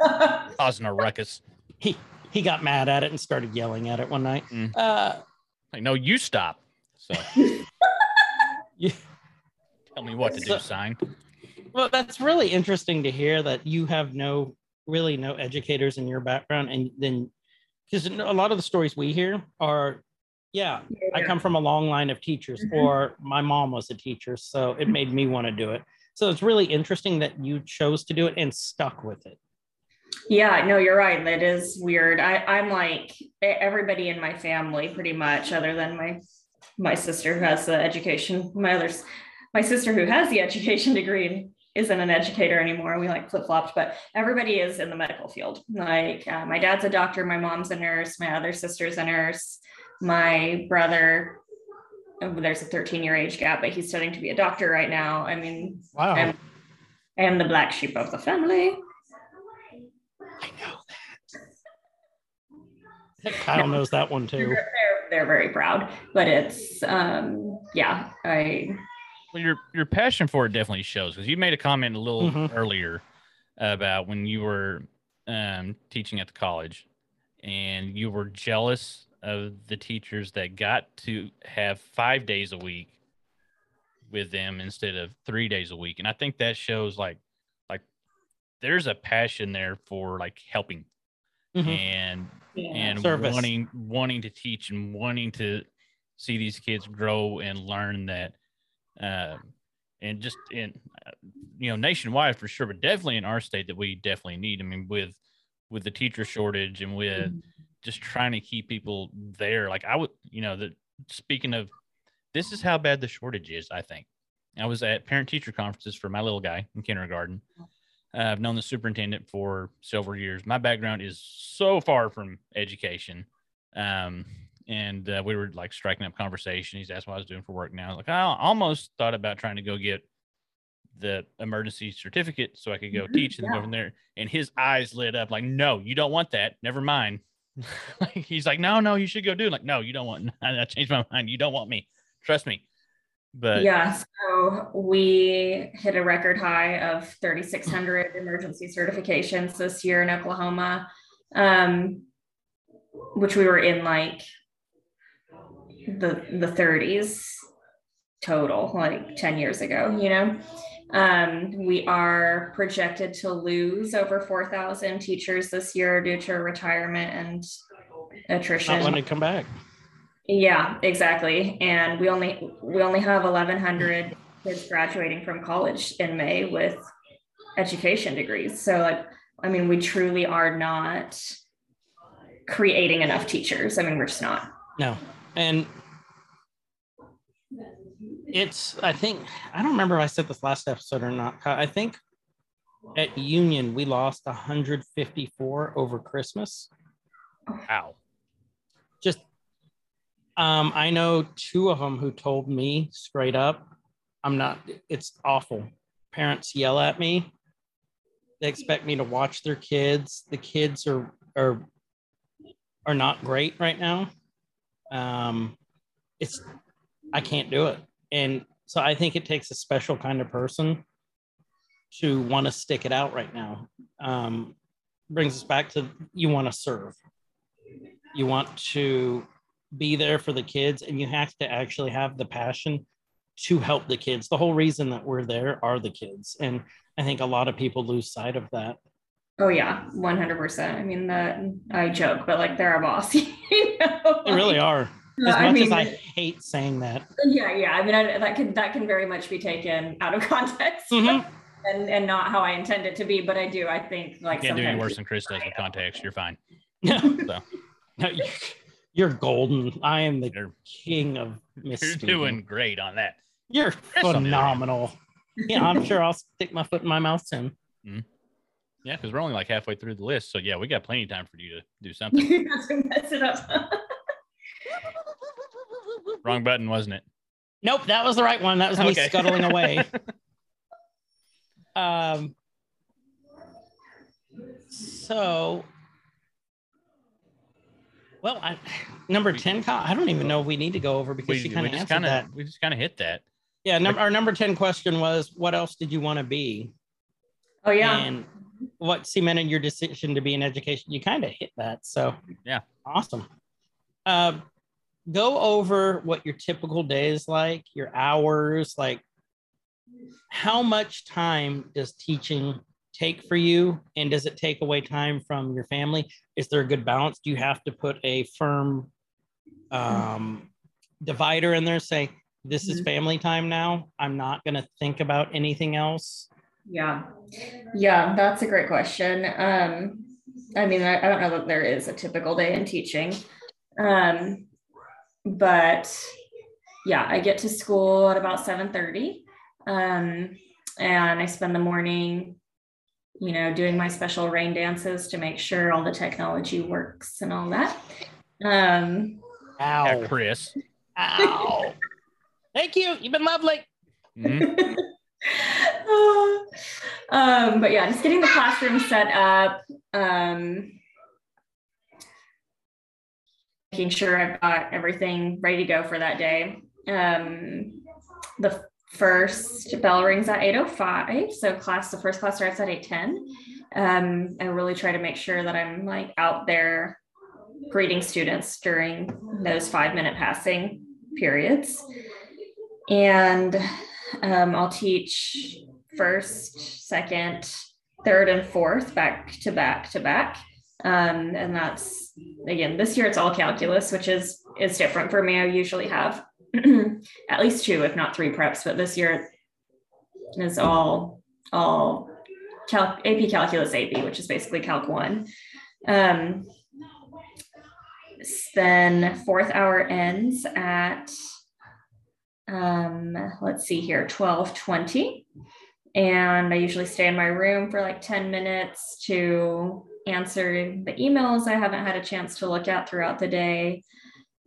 S2: causing a ruckus.
S3: he he got mad at it and started yelling at it one night.
S2: Mm.
S3: Uh,
S2: Like, no, you stop. So,
S3: yeah.
S2: tell me what to do, sign.
S3: Well, that's really interesting to hear that you have no really no educators in your background, and then because a lot of the stories we hear are, yeah, I come from a long line of teachers,
S4: Mhm.
S3: or my mom was a teacher, so it made me want to do it. So it's really interesting that you chose to do it and stuck with it.
S4: Yeah, no, you're right. That is weird. I, I'm like everybody in my family, pretty much, other than my my sister who has the education. My others, my sister who has the education degree isn't an educator anymore. We like flip flopped, but everybody is in the medical field. Like uh, my dad's a doctor, my mom's a nurse, my other sister's a nurse, my brother. oh, There's a 13 year age gap, but he's studying to be a doctor right now. I mean,
S3: Wow,
S4: I'm, I am the black sheep of the family.
S3: I know that. Kyle knows that one too.
S4: they're, they're, they're very proud but it's um yeah i
S2: Well, your your passion for it definitely shows because you made a comment a little
S3: Mhm.
S2: earlier about when you were um, teaching at the college, and you were jealous of the teachers that got to have five days a week with them instead of three days a week. And I think that shows like like there's a passion there for like helping
S3: Mhm.
S2: and
S4: Yeah.
S2: and
S3: Service.
S2: wanting wanting to teach and wanting to see these kids grow and learn that um and just in you know nationwide for sure but definitely in our state that we definitely need i mean with with the teacher shortage and with just trying to keep people there like i would you know the speaking of this is how bad the shortage is i think i was at parent teacher conferences for my little guy in kindergarten uh, I've known the superintendent for several years. My background is so far from education. Um, and uh, we were like striking up conversation. He's asked what I was doing for work now. Like I almost thought about trying to go get the emergency certificate so I could go
S4: Mhm,
S2: teach and
S4: yeah.
S2: go from there. And his eyes lit up like, no, you don't want that. Never mind. like, he's like, no, no, you should go do it. Like, no, you don't want. I, I changed my mind. You don't want me. Trust me. But
S4: yeah, so we hit a record high of 3,600 emergency certifications this year in Oklahoma, um, which we were in like the the 30s total, like 10 years ago. You know, um, we are projected to lose over 4,000 teachers this year due to retirement and attrition.
S3: Not when they come back.
S4: Yeah, exactly. And we only we only have eleven hundred kids graduating from college in May with education degrees. So like I mean, we truly are not creating enough teachers. I mean, we're just not.
S3: No. And it's, I think, I don't remember if I said this last episode or not. I think at Union, we lost 154 over Christmas.
S2: wow.
S3: Just, um, I know two of them who told me straight up, I'm not, it's awful. Parents yell at me. They expect me to watch their kids. The kids are, are, are not great right now. Um, it's, I can't do it. And so I think it takes a special kind of person to want to stick it out right now. Um, brings us back to you want to serve, you want to be there for the kids, and you have to actually have the passion to help the kids. The whole reason that we're there are the kids. And I think a lot of people lose sight of that.
S4: Oh yeah, one hundred percent. I mean, that I joke, but like they're a boss. you know?
S3: They really are. As
S4: I
S3: much
S4: mean,
S3: as I hate saying that.
S4: yeah, yeah. I mean, I, that can that can very much be taken out of context.
S3: Mhm.
S4: And, and not how I intend it to be, but I do. I think like
S2: Can't do any worse than Chris does with context. You're fine.
S3: No,
S2: So
S3: you- you're golden. I am the
S2: you're,
S3: king of
S2: you're doing great on that.
S3: You're
S2: on the other hand.
S3: phenomenal. yeah, I'm sure I'll stick my foot in my mouth soon.
S2: Yeah, because we're only like halfway through the list. So yeah, we got plenty of time for you to do something.
S4: Mess it up.
S2: Wrong button, wasn't it?
S3: Nope, that was the right one. That was me
S2: Okay.
S3: scuttling away. um, so, well, I, number ten. co- I don't even know if we need to go over because
S2: We,
S3: she kind of
S2: just
S3: answered
S2: kind
S3: that.
S2: of we just kind of hit that.
S3: Yeah, number our number ten question was, what else did you want to be?
S4: Oh yeah.
S3: And what cemented your decision to be in education? You kind of hit that. So
S2: Yeah.
S3: awesome. Uh, go over what your typical day is like, your hours, like how much time does teaching take for you, and does it take away time from your family? Is there a good balance? Do you have to put a firm um, divider in there? Say this is
S4: Mhm.
S3: family time now. I'm not going to think about anything else.
S4: Yeah. Yeah, that's a great question. Um, I mean, I, I don't know that there is a typical day in teaching. Um, but yeah, I get to school at about 7:30. Um, and I spend the morning, you know, doing my special rain dances to make sure all the technology works and all that. Um,
S3: Ow.
S2: Yeah, Chris.
S3: Ow. Thank you. You've been lovely.
S2: Mhm.
S4: um, but yeah, just getting the classroom set up, um, making sure I've got everything ready to go for that day. Um, the first bell rings at 8.05. So class, the first class starts at 8.10. Um, I really try to make sure that I'm like out there greeting students during those five minute passing periods. And um, I'll teach first, second, third, and fourth back to back to back. Um, and that's again this year it's all calculus, which is is different for me. I usually have at least two, if not three preps, but this year is all all cal- AP Calculus AB, which is basically Calc one. Um, then fourth hour ends at um, let's see here, twelve twenty, and I usually stay in my room for like ten minutes to answer the emails I haven't had a chance to look at throughout the day.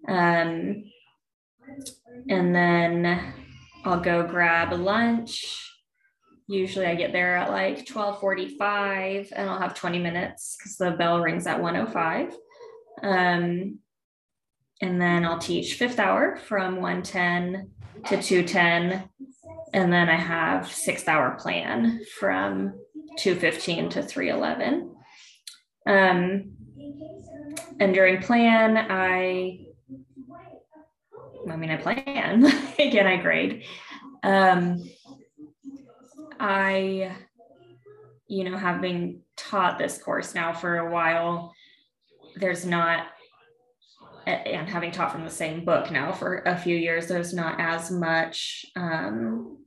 S4: Um, and then I'll go grab lunch. Usually I get there at like 1245 and I'll have 20 minutes because the bell rings at 105. Um, and then I'll teach fifth hour from 110 to 210. And then I have sixth hour plan from 215 to 311. Um, and during plan, I I mean, I plan. Again, I grade. Um, I, you know, having taught this course now for a while, there's not, and having taught from the same book now for a few years, there's not as much um,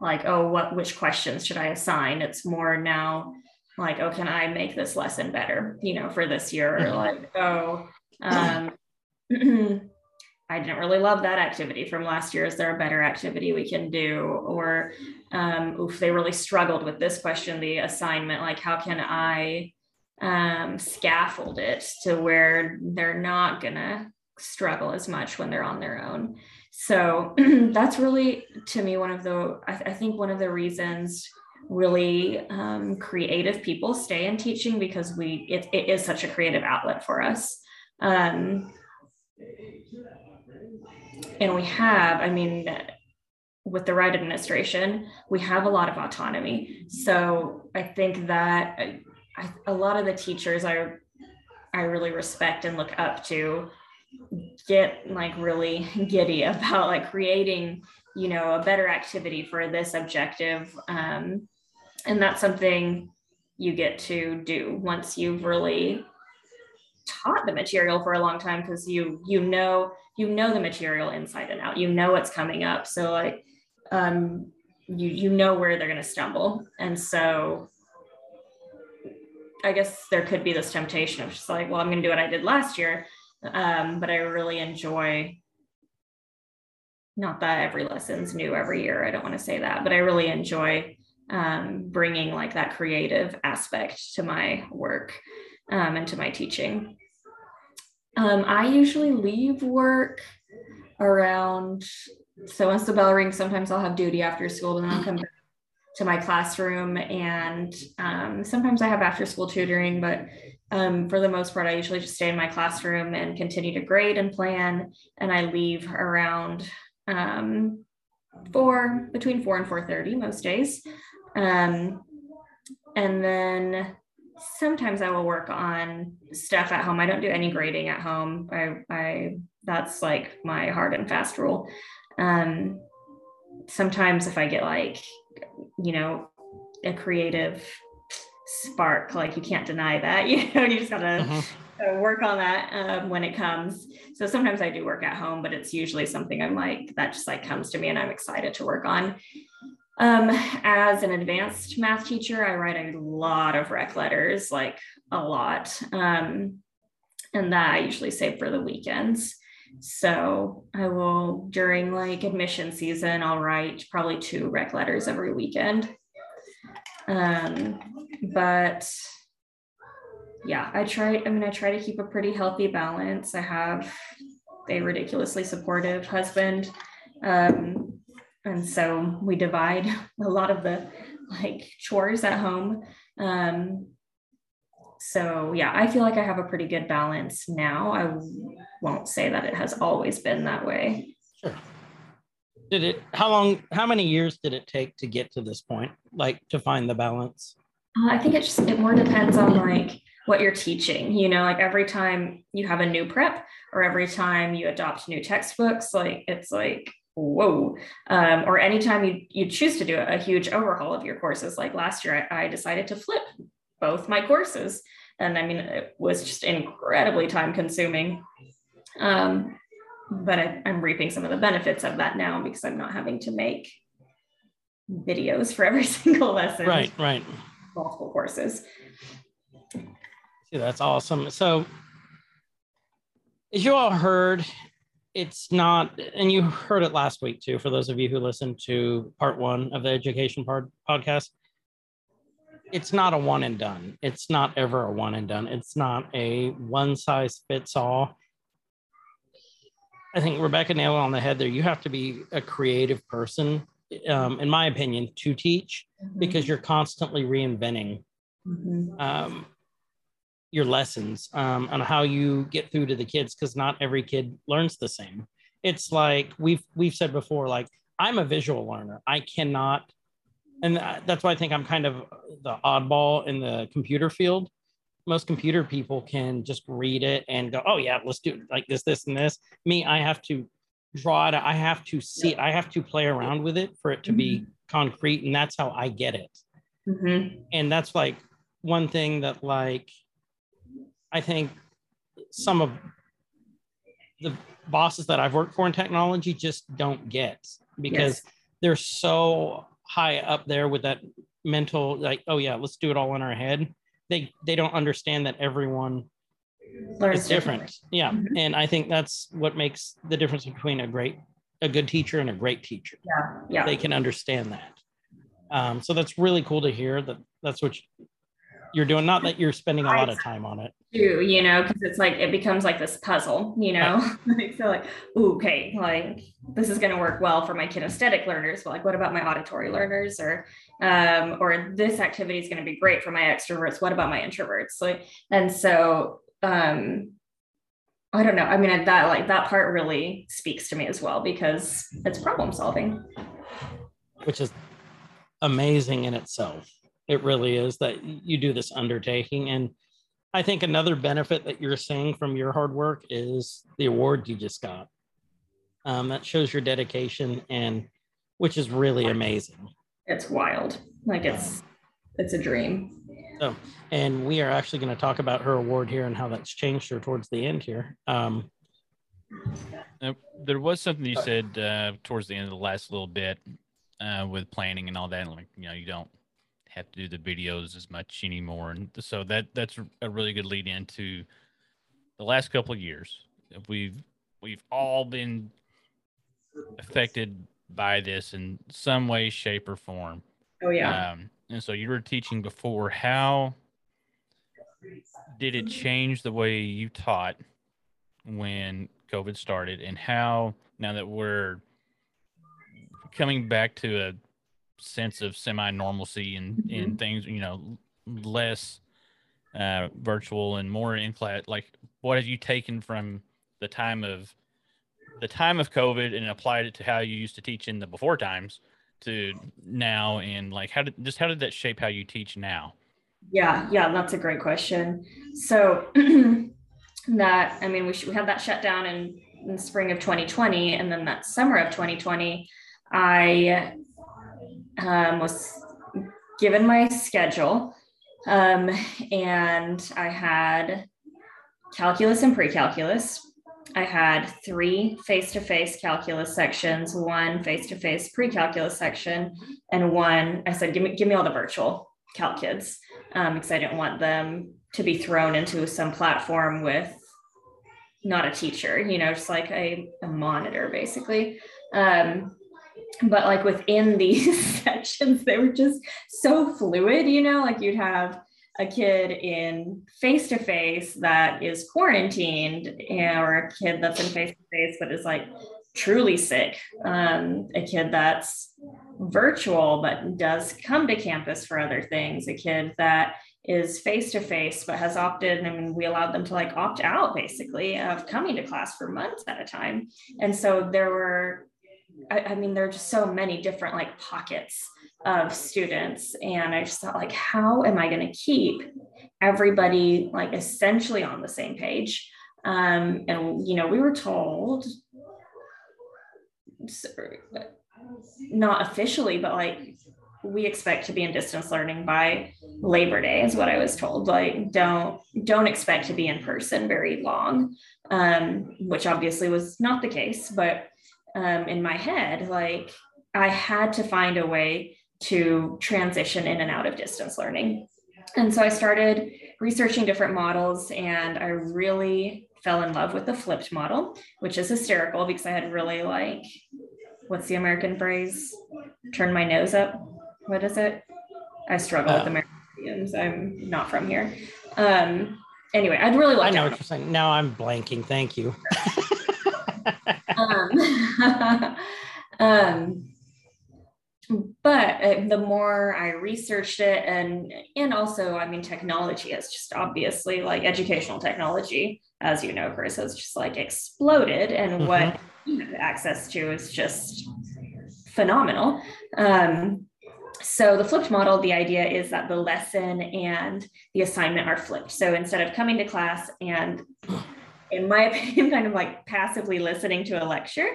S4: like, oh, what, which questions should I assign? It's more now like, oh, can I make this lesson better, you know, for this year? Or
S3: Mhm.
S4: like, oh, um, I didn't really love that activity from last year. Is there a better activity we can do? Or, um, oof, they really struggled with this question, the assignment. Like, how can I um, scaffold it to where they're not going to struggle as much when they're on their own? So that's really, to me, one of the, I, I think one of the reasons really um, creative people stay in teaching because we, it, it is such a creative outlet for us. Um, and we have, I mean, with the right administration, we have a lot of autonomy. So I think that I, a lot of the teachers I, I really respect and look up to get like really giddy about like creating, you know, a better activity for this objective. Um, and that's something you get to do once you've really taught the material for a long time because you you know you know the material inside and out you know what's coming up so like um you you know where they're going to stumble and so i guess there could be this temptation of just like well i'm going to do what i did last year um but i really enjoy not that every lesson's new every year i don't want to say that but i really enjoy um, bringing like that creative aspect to my work um, and to my teaching. Um, I usually leave work around, so once the bell rings, sometimes I'll have duty after school and then I'll come back to my classroom. And um, sometimes I have after school tutoring, but um, for the most part, I usually just stay in my classroom and continue to grade and plan. And I leave around um, four, between four and 4.30 most days. Um, and then sometimes I will work on stuff at home. I don't do any grading at home. I, I that's like my hard and fast rule. Um, sometimes if I get like, you know, a creative spark, like you can't deny that, you know, you just gotta
S3: Mhm.
S4: work on that um, when it comes. So sometimes I do work at home, but it's usually something I'm like, that just like comes to me and I'm excited to work on. Um, as an advanced math teacher, I write a lot of rec letters, like a lot. Um, and that I usually save for the weekends. So I will, during like admission season, I'll write probably two rec letters every weekend. Um, but yeah, I try, I mean, I try to keep a pretty healthy balance. I have a ridiculously supportive husband. Um, and so we divide a lot of the like chores at home um so yeah i feel like i have a pretty good balance now i won't say that it has always been that way Sure.
S3: Did it, how long, how many years did it take to get to this point? Like to find the balance?
S4: Uh, i think it just it more depends on like what you're teaching you know like every time you have a new prep or every time you adopt new textbooks like it's like whoa. Um, or anytime you, you choose to do a huge overhaul of your courses, like last year, I, I decided to flip both my courses. And I mean, it was just incredibly time consuming. Um, but I, I'm reaping some of the benefits of that now because I'm not having to make videos for every single lesson.
S3: Right, right.
S4: Multiple courses.
S3: See, that's awesome. So, as you all heard, it's not, and you heard it last week too, for those of you who listened to part one of the education part podcast. It's not a one and done. It's not ever a one and done. It's not a one size fits all. I think Rebecca nailed it on the head there. You have to be a creative person, um, in my opinion, to teach because you're constantly reinventing
S4: Mhm.
S3: um, your lessons um, on how you get through to the kids because not every kid learns the same. It's like we've we've said before, like I'm a visual learner. I cannot, and that's why I think I'm kind of the oddball in the computer field. Most computer people can just read it and go, "Oh yeah, let's do it like this, this, and this." Me, I have to draw it. I have to see it. I have to play around with it for it to be concrete, and that's how I get it
S4: Mhm.
S3: and that's like one thing that like i think some of the bosses that i've worked for in technology just don't get because
S4: Yes.
S3: they're so high up there with that mental like oh yeah let's do it all in our head they they don't understand that everyone
S4: Learns
S3: is different
S4: differently.
S3: yeah
S4: Mhm.
S3: and i think that's what makes the difference between a great a good teacher and a great teacher
S4: Yeah. Yeah.
S3: they can understand that. Um, so that's really cool to hear that that's what you're doing. Not that you're spending a lot of time on it.
S4: do, you know, because it's like it becomes like this puzzle, you know. like so like, ooh, okay, like this is gonna work well for my kinesthetic learners, but like what about my auditory learners? Or um, or this activity is gonna be great for my extroverts. What about my introverts? Like, and so um I don't know. I mean that like that part really speaks to me as well because it's problem solving.
S3: which is amazing in itself. It really is that you do this undertaking. And I think another benefit that you're seeing from your hard work is the award you just got. Um, that shows your dedication and which is really amazing.
S4: It's wild. Like it's it's a dream.
S3: So, and we are actually going to talk about her award here and how that's changed her towards the end here. Um,
S2: Uh, there was something you said uh, towards the end of the last little bit uh, with planning and all that. Like you know, you don't have to do the videos as much anymore, and so that that's a really good lead into the last couple of years. We've we've all been affected by this in some way, shape, or form.
S4: Oh yeah.
S2: Um, and so you were teaching before. How did it change the way you taught when COVID started, and how now that we're coming back to a sense of semi-normalcy and
S4: Mhm.
S2: and things, you know, less uh, virtual and more in class. Like, what have you taken from the time of the time of COVID and applied it to how you used to teach in the before times? to now and like how did just how did that shape how you teach now
S4: Yeah, yeah, that's a great question. So that I mean, we should, we had that shut down in, in spring of 2020, and then that summer of 2020, I um, was given my schedule, um, and I had calculus and pre-calculus. I had three face-to-face calculus sections, one face-to-face pre-calculus section, and one. I said, "Give me, give me all the virtual calc kids." um, because I didn't want them to be thrown into some platform with not a teacher, you know, just like a, a monitor basically. Um, but like within these sections, they were just so fluid, you know, like you'd have a kid in face to face that is quarantined, or a kid that's in face to face but is like truly sick, um, a kid that's virtual but does come to campus for other things, a kid that is face to face but has opted and we allowed them to like opt out basically of coming to class for months at a time. And so there were, I, I mean, there are just so many different like pockets of students. And I just thought, like, how am I going to keep everybody like essentially on the same page? Um, and you know, we were told not officially, but like we expect to be in distance learning by Labor Day is what I was told. Like don't don't expect to be in person very long, um, which obviously was not the case. But um, in my head, like I had to find a way to transition in and out of distance learning. And so I started researching different models and I really fell in love with the flipped model, which is hysterical because I had really like, what's the American phrase? Turn my nose up. What is it? I struggle
S3: Uh,
S4: with Americans. I'm not from here. Um, anyway, I'd really like.
S3: I know what you're saying. Now I'm blanking. Thank you.
S4: um, um, but uh, the more I researched it, and and also, I mean, technology has just obviously like educational technology, as you know, Chris, has just like exploded, and what you have access to is just phenomenal. Um, so the flipped model, the idea is that the lesson and the assignment are flipped. So instead of coming to class and in my opinion, kind of like passively listening to a lecture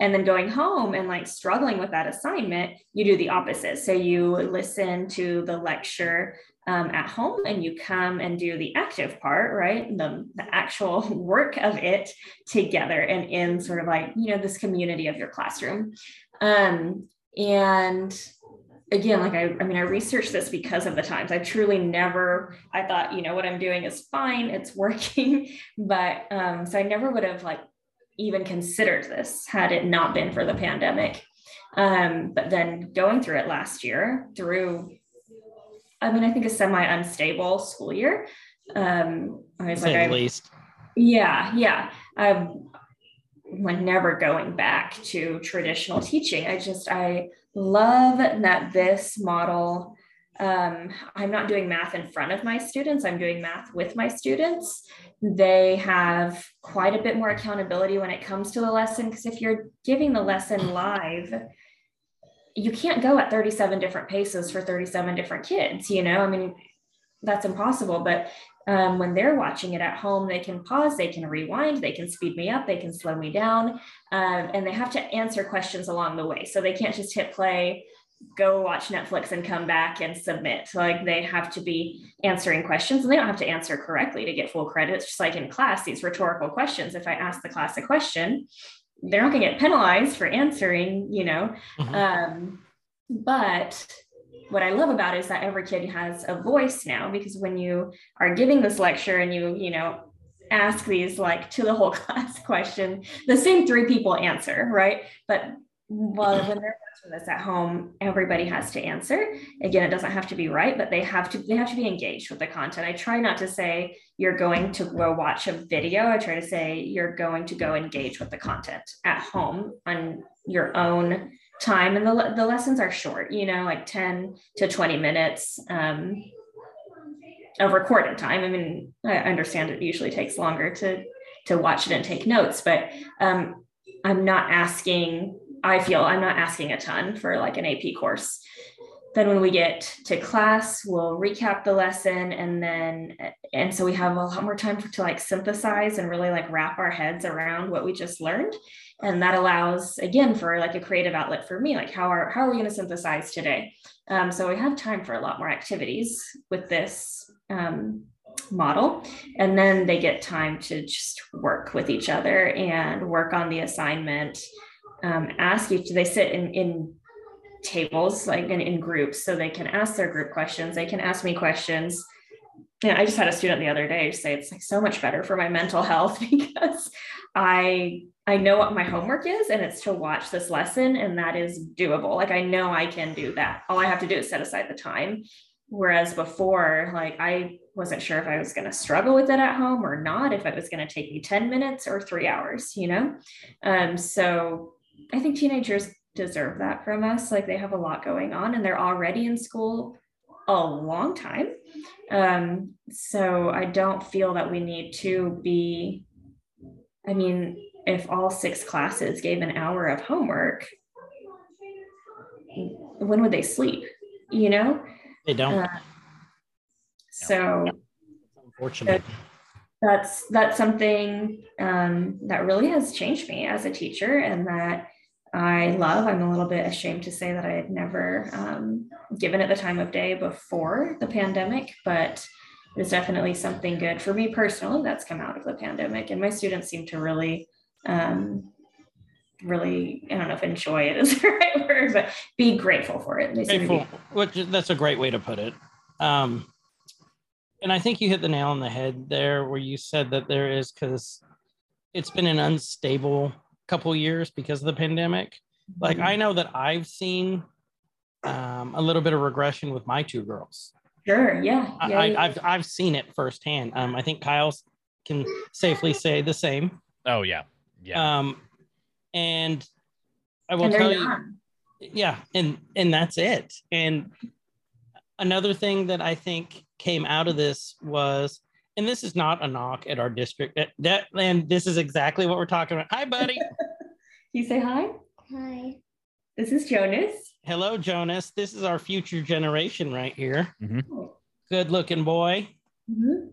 S4: and then going home and like struggling with that assignment, you do the opposite. So you listen to the lecture um, at home and you come and do the active part, right? The, the actual work of it together and in sort of like, you know, this community of your classroom. Um, and again, like I, I mean, I researched this because of the times. I truly never, I thought, you know, what I'm doing is fine, it's working. But um, so I never would have like even considered this had it not been for the pandemic. Um, but then going through it last year, through, I mean, I think a semi unstable school year. Um, I was like,
S3: at
S4: I,
S3: least.
S4: yeah, yeah. I'm like never going back to traditional teaching. I just I love that this model. Um, I'm not doing math in front of my students. I'm doing math with my students. They have quite a bit more accountability when it comes to the lesson because if you're giving the lesson live, you can't go at 37 different paces for 37 different kids. You know, I mean, that's impossible. But um, when they're watching it at home, they can pause, they can rewind, they can speed me up, they can slow me down, um, and they have to answer questions along the way. So they can't just hit play, go watch Netflix, and come back and submit. Like they have to be answering questions, and they don't have to answer correctly to get full credit. It's just like in class, these rhetorical questions. If I ask the class a question, they're not going to get penalized for answering, you know.
S3: Mhm.
S4: Um, but what I love about it is that every kid has a voice now because when you are giving this lecture and you, you know, ask these like to the whole class question, the same three people answer, right? But well, when they're watching this at home, everybody has to answer. Again, it doesn't have to be right, but they have to they have to be engaged with the content. I try not to say you're going to go watch a video. I try to say you're going to go engage with the content at home on your own time and the, the lessons are short you know like 10 to 20 minutes um, of recorded time. I mean i understand it usually takes longer to to watch it and take notes but um, i'm not asking i feel i'm not asking a ton for like an ap course then when we get to class we'll recap the lesson and then and so we have a lot more time for, to like synthesize and really like wrap our heads around what we just learned. And that allows again for like a creative outlet for me like how are how are we going to synthesize today? Um, so we have time for a lot more activities with this um, model. And then they get time to just work with each other and work on the assignment um, ask each they sit in in tables like in, in groups so they can ask their group questions they can ask me questions yeah, I just had a student the other day say it's like so much better for my mental health because I I know what my homework is and it's to watch this lesson and that is doable. Like I know I can do that. All I have to do is set aside the time. Whereas before, like I wasn't sure if I was going to struggle with it at home or not, if it was going to take me 10 minutes or three hours, you know? Um, so I think teenagers deserve that from us. Like they have a lot going on and they're already in school a long time. Um, so I don't feel that we need to be, I mean, if all six classes gave an hour of homework, when would they sleep? You know?
S3: They don't.
S4: Uh, so
S3: unfortunate.
S4: that's that's something um, that really has changed me as a teacher and that I love. I'm a little bit ashamed to say that I had never um, given it the time of day before the pandemic, but it's definitely something good for me personally that's come out of the pandemic. And my students seem to really, um, really, I don't know if enjoy it is the right word, but be grateful for it. They to be-
S3: Grateful, which that's a great way to put it. Um, and I think you hit the nail on the head there, where you said that there is because it's been an unstable couple years because of the pandemic. Like I know that I've seen um, a little bit of regression with my two girls.
S4: Sure. Yeah.
S3: I,
S4: yeah, yeah.
S3: I, I've I've seen it firsthand. Um, I think Kyle can safely say the same.
S2: Oh yeah, yeah.
S3: Um, and I will
S4: and
S3: tell you,
S4: young.
S3: yeah and and that's it and another thing that i think came out of this was and this is not a knock at our district that, that and this is exactly what we're talking about hi buddy
S4: Can you say hi?
S5: Hi.
S4: This is Jonas.
S3: hello jonas this is our future generation right here
S4: Oh.
S3: good looking boy
S4: Mhm.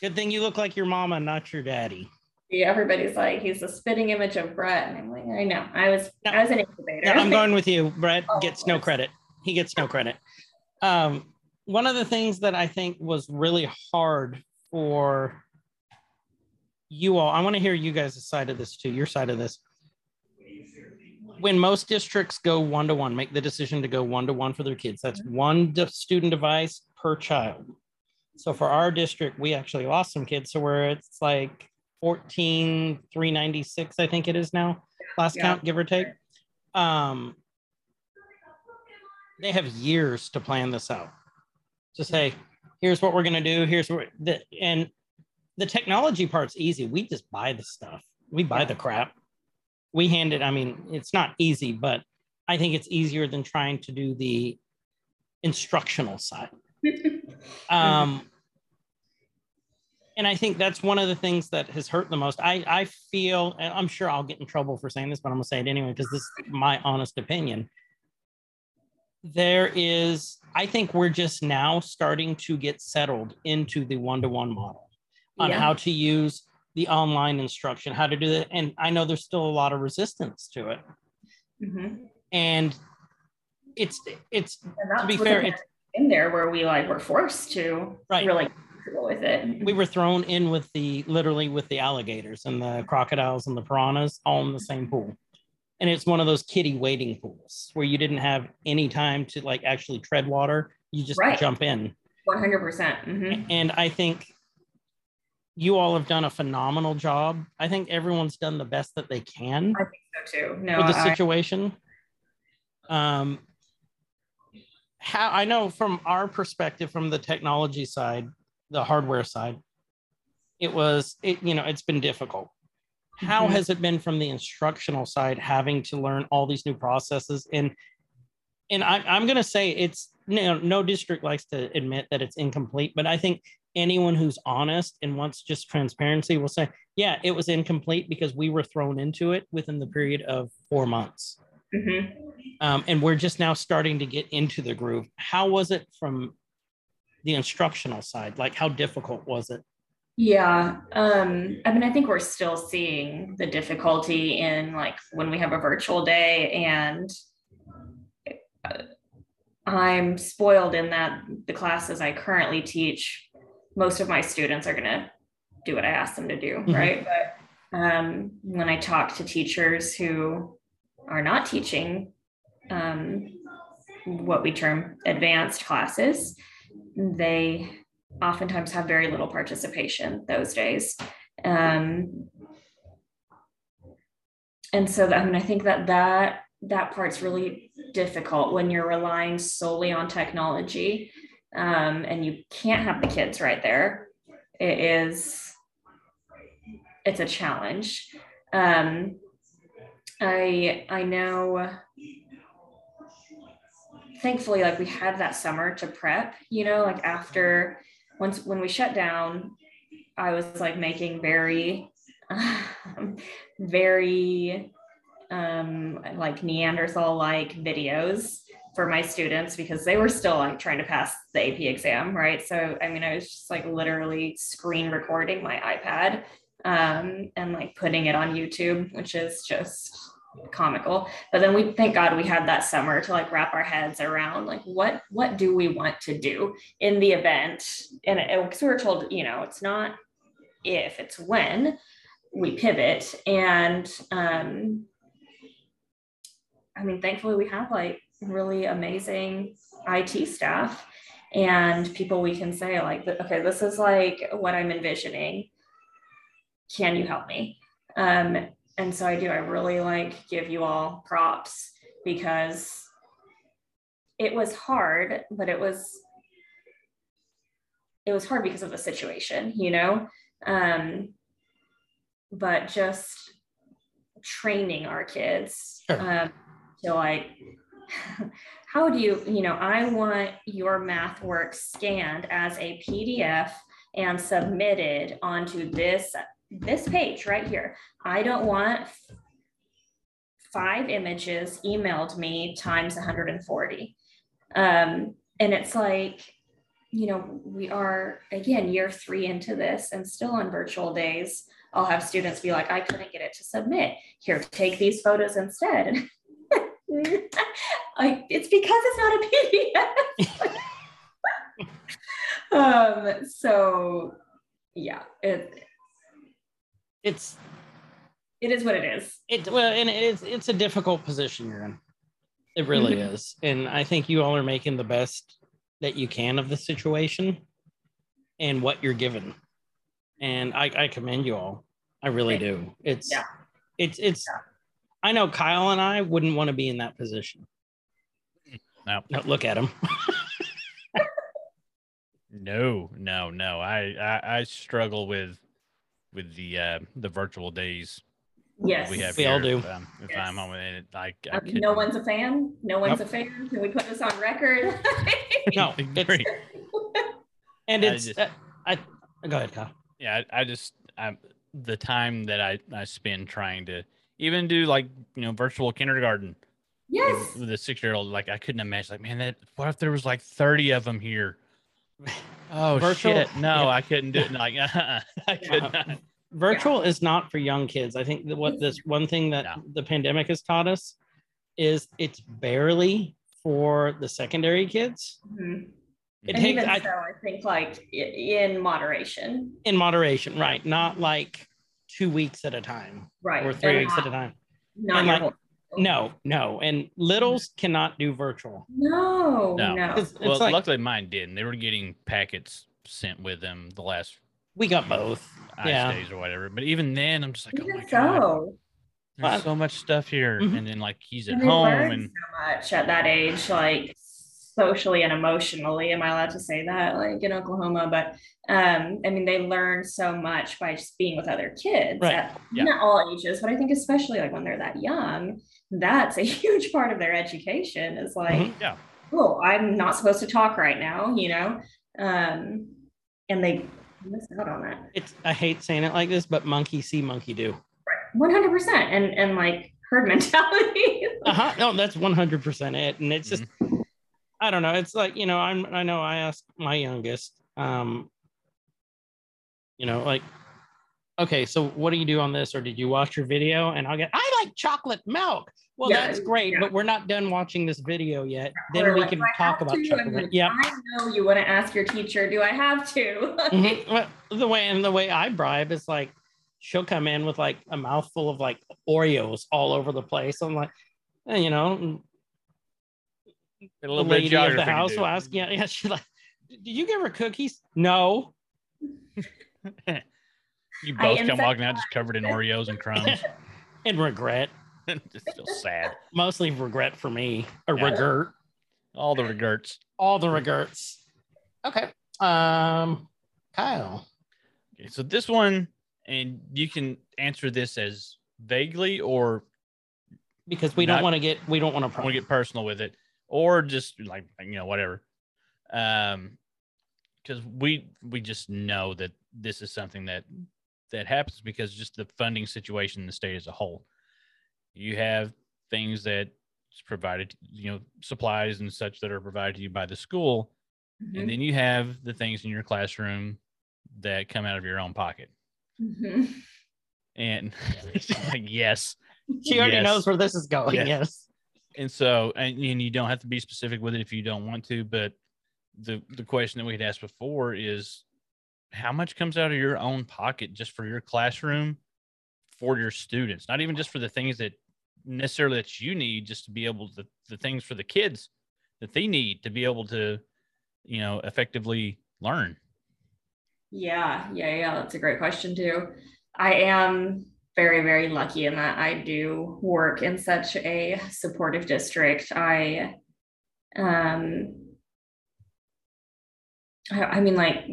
S3: good thing you look like your mama not your daddy
S4: Yeah, everybody's like, he's a spitting image of Brett. And I'm like, I know. I was
S3: No.
S4: I was an incubator.
S3: Yeah, I'm going with you. Brett
S4: Oh,
S3: gets no credit. He gets no credit. Um, one of the things that I think was really hard for you all, I want to hear you guys' side of this too, your side of this. When most districts go one to one, make the decision to go one to one for their kids, that's one de- student device per child. So for our district, we actually lost some kids. So where it's like 14, 396, I think it is now, last
S4: Yeah.
S3: count, give or take. Um, they have years to plan this out. To say, here's what we're gonna do. Here's what the and the technology part's easy. We just buy the stuff. We buy
S4: Yeah.
S3: the crap. We hand it. I mean, it's not easy, but I think it's easier than trying to do the instructional side. Um, and I think that's one of the things that has hurt the most. I, I feel, and I'm sure I'll get in trouble for saying this, but I'm gonna say it anyway because this is my honest opinion. There is, I think we're just now starting to get settled into the one-to-one model on
S4: Yeah.
S3: how to use the online instruction, how to do that. And I know there's still a lot of resistance to it.
S4: Mhm.
S3: And it's it's
S4: And that's
S3: be fair, it's-
S4: in there where we like were forced to
S3: Right.
S4: really with it.
S3: we were thrown in with the literally with the alligators and the crocodiles and the piranhas all in the same pool and it's one of those kiddie wading pools where you didn't have any time to like actually tread water you just
S4: Right.
S3: jump in
S4: 100%. percent hmm
S3: and i think you all have done a phenomenal job i think everyone's done the best that they can
S4: I think so too. No,
S3: with the
S4: I,
S3: situation. Um, how I know from our perspective, from the technology side, the hardware side, it was it you know it's been difficult. How
S4: Mhm.
S3: has it been from the instructional side, having to learn all these new processes and and I, I'm going to say it's you know, no district likes to admit that it's incomplete, but I think anyone who's honest and wants just transparency will say, yeah, it was incomplete because we were thrown into it within the period of four months.
S4: Mhm.
S3: Um, and we're just now starting to get into the groove. How was it from the instructional side? Like, how difficult was it?
S4: Yeah. Um, I mean, I think we're still seeing the difficulty in like when we have a virtual day and uh, I'm spoiled in that the classes I currently teach, most of my students are going to do what I ask them to do,
S3: Mhm.
S4: right? But um, when I talk to teachers who are not teaching um, what we term advanced classes, they oftentimes have very little participation those days. Um, and so I mean, I think that that that part's really difficult when you're relying solely on technology um, and you can't have the kids right there. It is it's a challenge. Um, I I know thankfully like we had that summer to prep, you know, like after once when we shut down, I was like making very um, very um like Neanderthal like videos for my students because they were still like trying to pass the AP exam, right? So I mean I was just like literally screen recording my iPad um and like putting it on YouTube, which is just comical. But then we thank God we had that summer to like wrap our heads around like what what do we want to do in the event? And because we were told, you know, it's not if, it's when we pivot. And um I mean, thankfully we have like really amazing IT staff and people we can say like okay this is like what i'm envisioning can you help me um, and so i do i really like give you all props because it was hard but it was it was hard because of the situation you know um, but just training our kids
S3: Sure.
S4: um, to like how do you you know i want your math work scanned as a pdf and submitted onto this this page right here. I don't want five images emailed me times 140 um, and it's like you know we are again year three into this and still on virtual days i'll have students be like i couldn't get it to submit. Here take these photos instead. I, it's because it's not a PDF. um, so yeah, it
S3: It's
S4: it is what it is.
S3: it well, and it's it's a difficult position you're in. It really
S4: Mhm.
S3: is, and I think you all are making the best that you can of the situation and what you're given, and I, I commend you all. I really
S4: Thank
S3: do. It's
S4: Yeah.
S3: it's it's. I know Kyle and I wouldn't want to be in that position.
S2: No.
S3: No, look at him.
S2: No, no, no. I, I I struggle with with the uh the virtual days
S4: Yes.
S2: we have
S3: We
S2: here.
S3: all do.
S2: If, um, if
S4: Yes.
S2: I'm home with it, I, I
S4: Um,
S2: couldn't-
S4: no one's a fan. No one's
S3: Nope.
S4: a fan. Can we put this on record?
S3: No, it's,
S2: agree.
S3: and
S2: I
S3: it's
S2: just-
S3: uh, I. Go ahead, Kyle.
S2: Yeah, I, I just I'm, the time that I I spend trying to even do like you know virtual kindergarten
S4: yes.
S2: with, with a six year old like I couldn't imagine like man that what if there was like thirty of them here. Oh
S3: Virtual-
S2: shit! No,
S3: yeah.
S2: I couldn't do it. Like I could
S3: Yeah.
S2: not.
S3: virtual is not for young kids. I think that what this one thing that
S2: No.
S3: the pandemic has taught us is it's barely for the secondary kids.
S4: Mhm.
S3: It
S4: And
S3: takes
S4: even
S3: I,
S4: so, I think like in moderation.
S3: in moderation, right? Not like two weeks at a time
S4: Right.
S3: or three
S4: And
S3: weeks
S4: not-
S3: at a time.
S4: Not
S3: and
S4: your
S3: like-
S4: whole-
S3: No, no, and littles cannot do virtual.
S4: No,
S2: No.
S4: no.
S3: It's, it's
S2: Well,
S3: like
S2: luckily mine didn't. They were getting packets sent with them the last
S3: we got both.
S2: ice
S3: Yeah.
S2: days or whatever. But even then, I'm just like, oh
S4: Even
S2: my god,
S4: so,
S2: there's
S3: Well-
S2: so much stuff here.
S3: Mhm.
S2: And then like he's at
S4: and
S2: home and
S4: so much at that age, like socially and emotionally. Am I allowed to say that? Like in Oklahoma, but um, I mean, they learn so much by just being with other kids
S3: Right.
S4: at
S2: Yeah.
S4: not all ages, but I think especially like when they're that young, that's a huge part of their education. Is like,
S3: Mhm.
S2: Yeah.
S4: oh, I'm not supposed to talk right now, you know, um, and they miss out on that.
S3: It's I hate saying it like this, but monkey see, monkey do.
S4: One hundred percent, and and like herd mentality.
S3: Uh-huh. No, that's 100% it. And it's just,
S2: Mm-hmm.
S3: I don't know. It's like, you know, I'm, I know I asked my youngest, um, you know, like, okay, so what do you do on this? Or did you watch your video? And I'll get, I like chocolate milk. Well,
S4: Yeah,
S3: that's great,
S4: yeah.
S3: but we're not done watching this video yet. Then we
S4: like,
S3: can talk about
S4: to?"
S3: chocolate
S4: I mean,
S3: Yeah.
S4: I know you want to ask your teacher, do I have to?
S3: Mhm. Well, the way and the way I bribe is like she'll come in with like a mouthful of like Oreos all over the place. I'm like, eh, you know,
S2: a
S3: the
S2: little bit
S3: lady of the house
S2: do.
S3: will ask, yeah, yeah. She's like, did you give her cookies? No.
S2: You both come walking out just covered in Oreos and crumbs.
S3: And regret,
S2: just feel sad.
S3: mostly regret for me, or
S2: Yeah.
S3: regret,
S2: All the regrets.
S3: all the regrets. Okay. Um, Kyle.
S2: Okay, so this one, and you can answer this as vaguely or
S3: Because we
S2: Not-
S3: don't want to get, we don't want to
S2: want to get personal with it, or just like you know whatever. Um, because we we just know that this is something that that happens because just the funding situation in the state as a whole. You have things that is provided, you know, supplies and such that are provided to you by the school,
S4: Mhm,
S2: and then you have the things in your classroom that come out of your own pocket.
S4: mhm.
S2: And like, yes,
S3: She already
S2: Yes.
S3: knows where this is going.
S2: Yes.
S3: Yes.
S2: and so and, and you don't have to be specific with it if you don't want to but the the question that we'd asked before is how much comes out of your own pocket just for your classroom for your students not even just for the things that necessarily that you need just to be able to the things for the kids that they need to be able to you know effectively learn
S4: Yeah, yeah, yeah. That's a great question too. I am very, very lucky in that I do work in such a supportive district. I, um, I, I mean, like,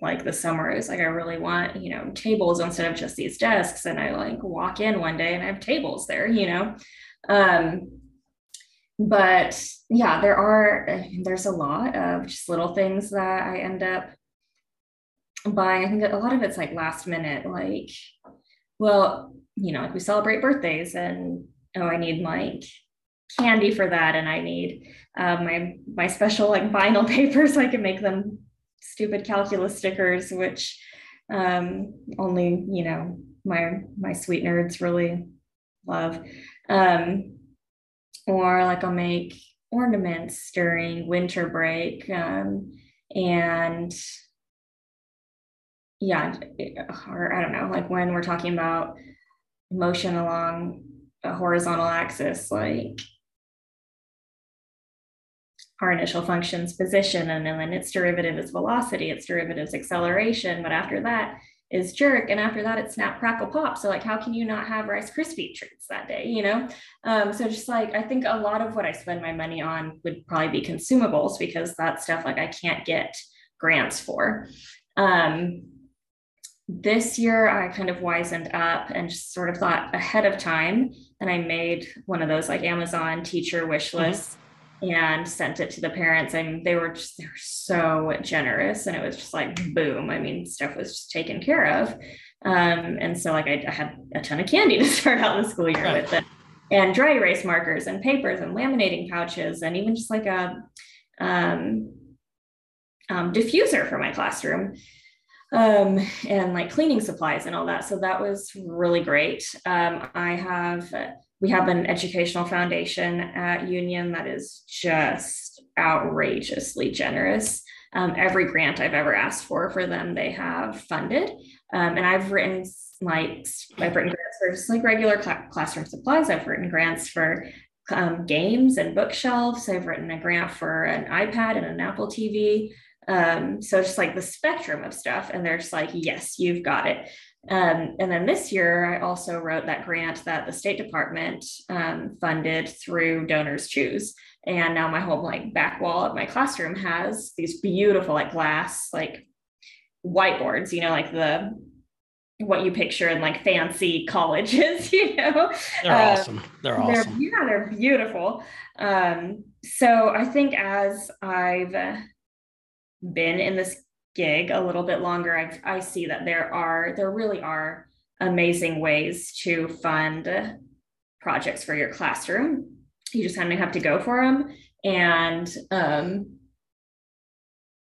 S4: like the summer is like I really want, you know, tables instead of just these desks. And I like walk in one day and I have tables there, you know. Um, but yeah, there are there's a lot of just little things that I end up buying. I think a lot of it's like last minute, like, well, you know, like we celebrate birthdays and oh, I need like candy for that, and I need uh, my my special like vinyl paper so I can make them stupid calculus stickers, which um, only you know my my sweet nerds really love. Um, or like I'll make ornaments during winter break, um, and yeah, or I don't know, like when we're talking about motion along a horizontal axis, like our initial function's position, and then its derivative is velocity, its derivative is acceleration, but after that is jerk, and after that it's snap, crackle, pop. So like, how can you not have Rice Krispie treats that day, you know? Um, so just like, I think a lot of what I spend my money on would probably be consumables because that's stuff like I can't get grants for. Um, this year I kind of wisened up and just sort of thought ahead of time. And I made one of those like Amazon teacher wish lists and sent it to the parents. And they were just, they were so generous. And it was just like, boom. I mean, stuff was just taken care of. Um, and so like I, I had a ton of candy to start out the school year with it. And dry erase markers and papers and laminating pouches and even just like a um, um, diffuser for my classroom um, and like cleaning supplies and all that. So that was really great. Um, I have, we have an educational foundation at Union that is just outrageously generous. Um, every grant I've ever asked for for them, they have funded. Um, and I've written like, I've written grants for just like regular cla- classroom supplies. I've written grants for um, games and bookshelves. I've written a grant for an iPad and an Apple TV. Um, so just like the spectrum of stuff, and they're just like, yes, you've got it. Um, and then this year, I also wrote that grant that the State Department um, funded through Donors Choose. And now my whole like back wall of my classroom has these beautiful like glass like whiteboards, you know, like the what you picture in like fancy colleges, you know.
S3: They're
S4: Uh,
S3: awesome. They're
S4: They're,
S3: awesome.
S4: yeah, they're beautiful. Um, so I think as I've uh, been in this gig a little bit longer, I, I see that there are, there really are amazing ways to fund projects for your classroom. You just kind of have to go for them. And, um,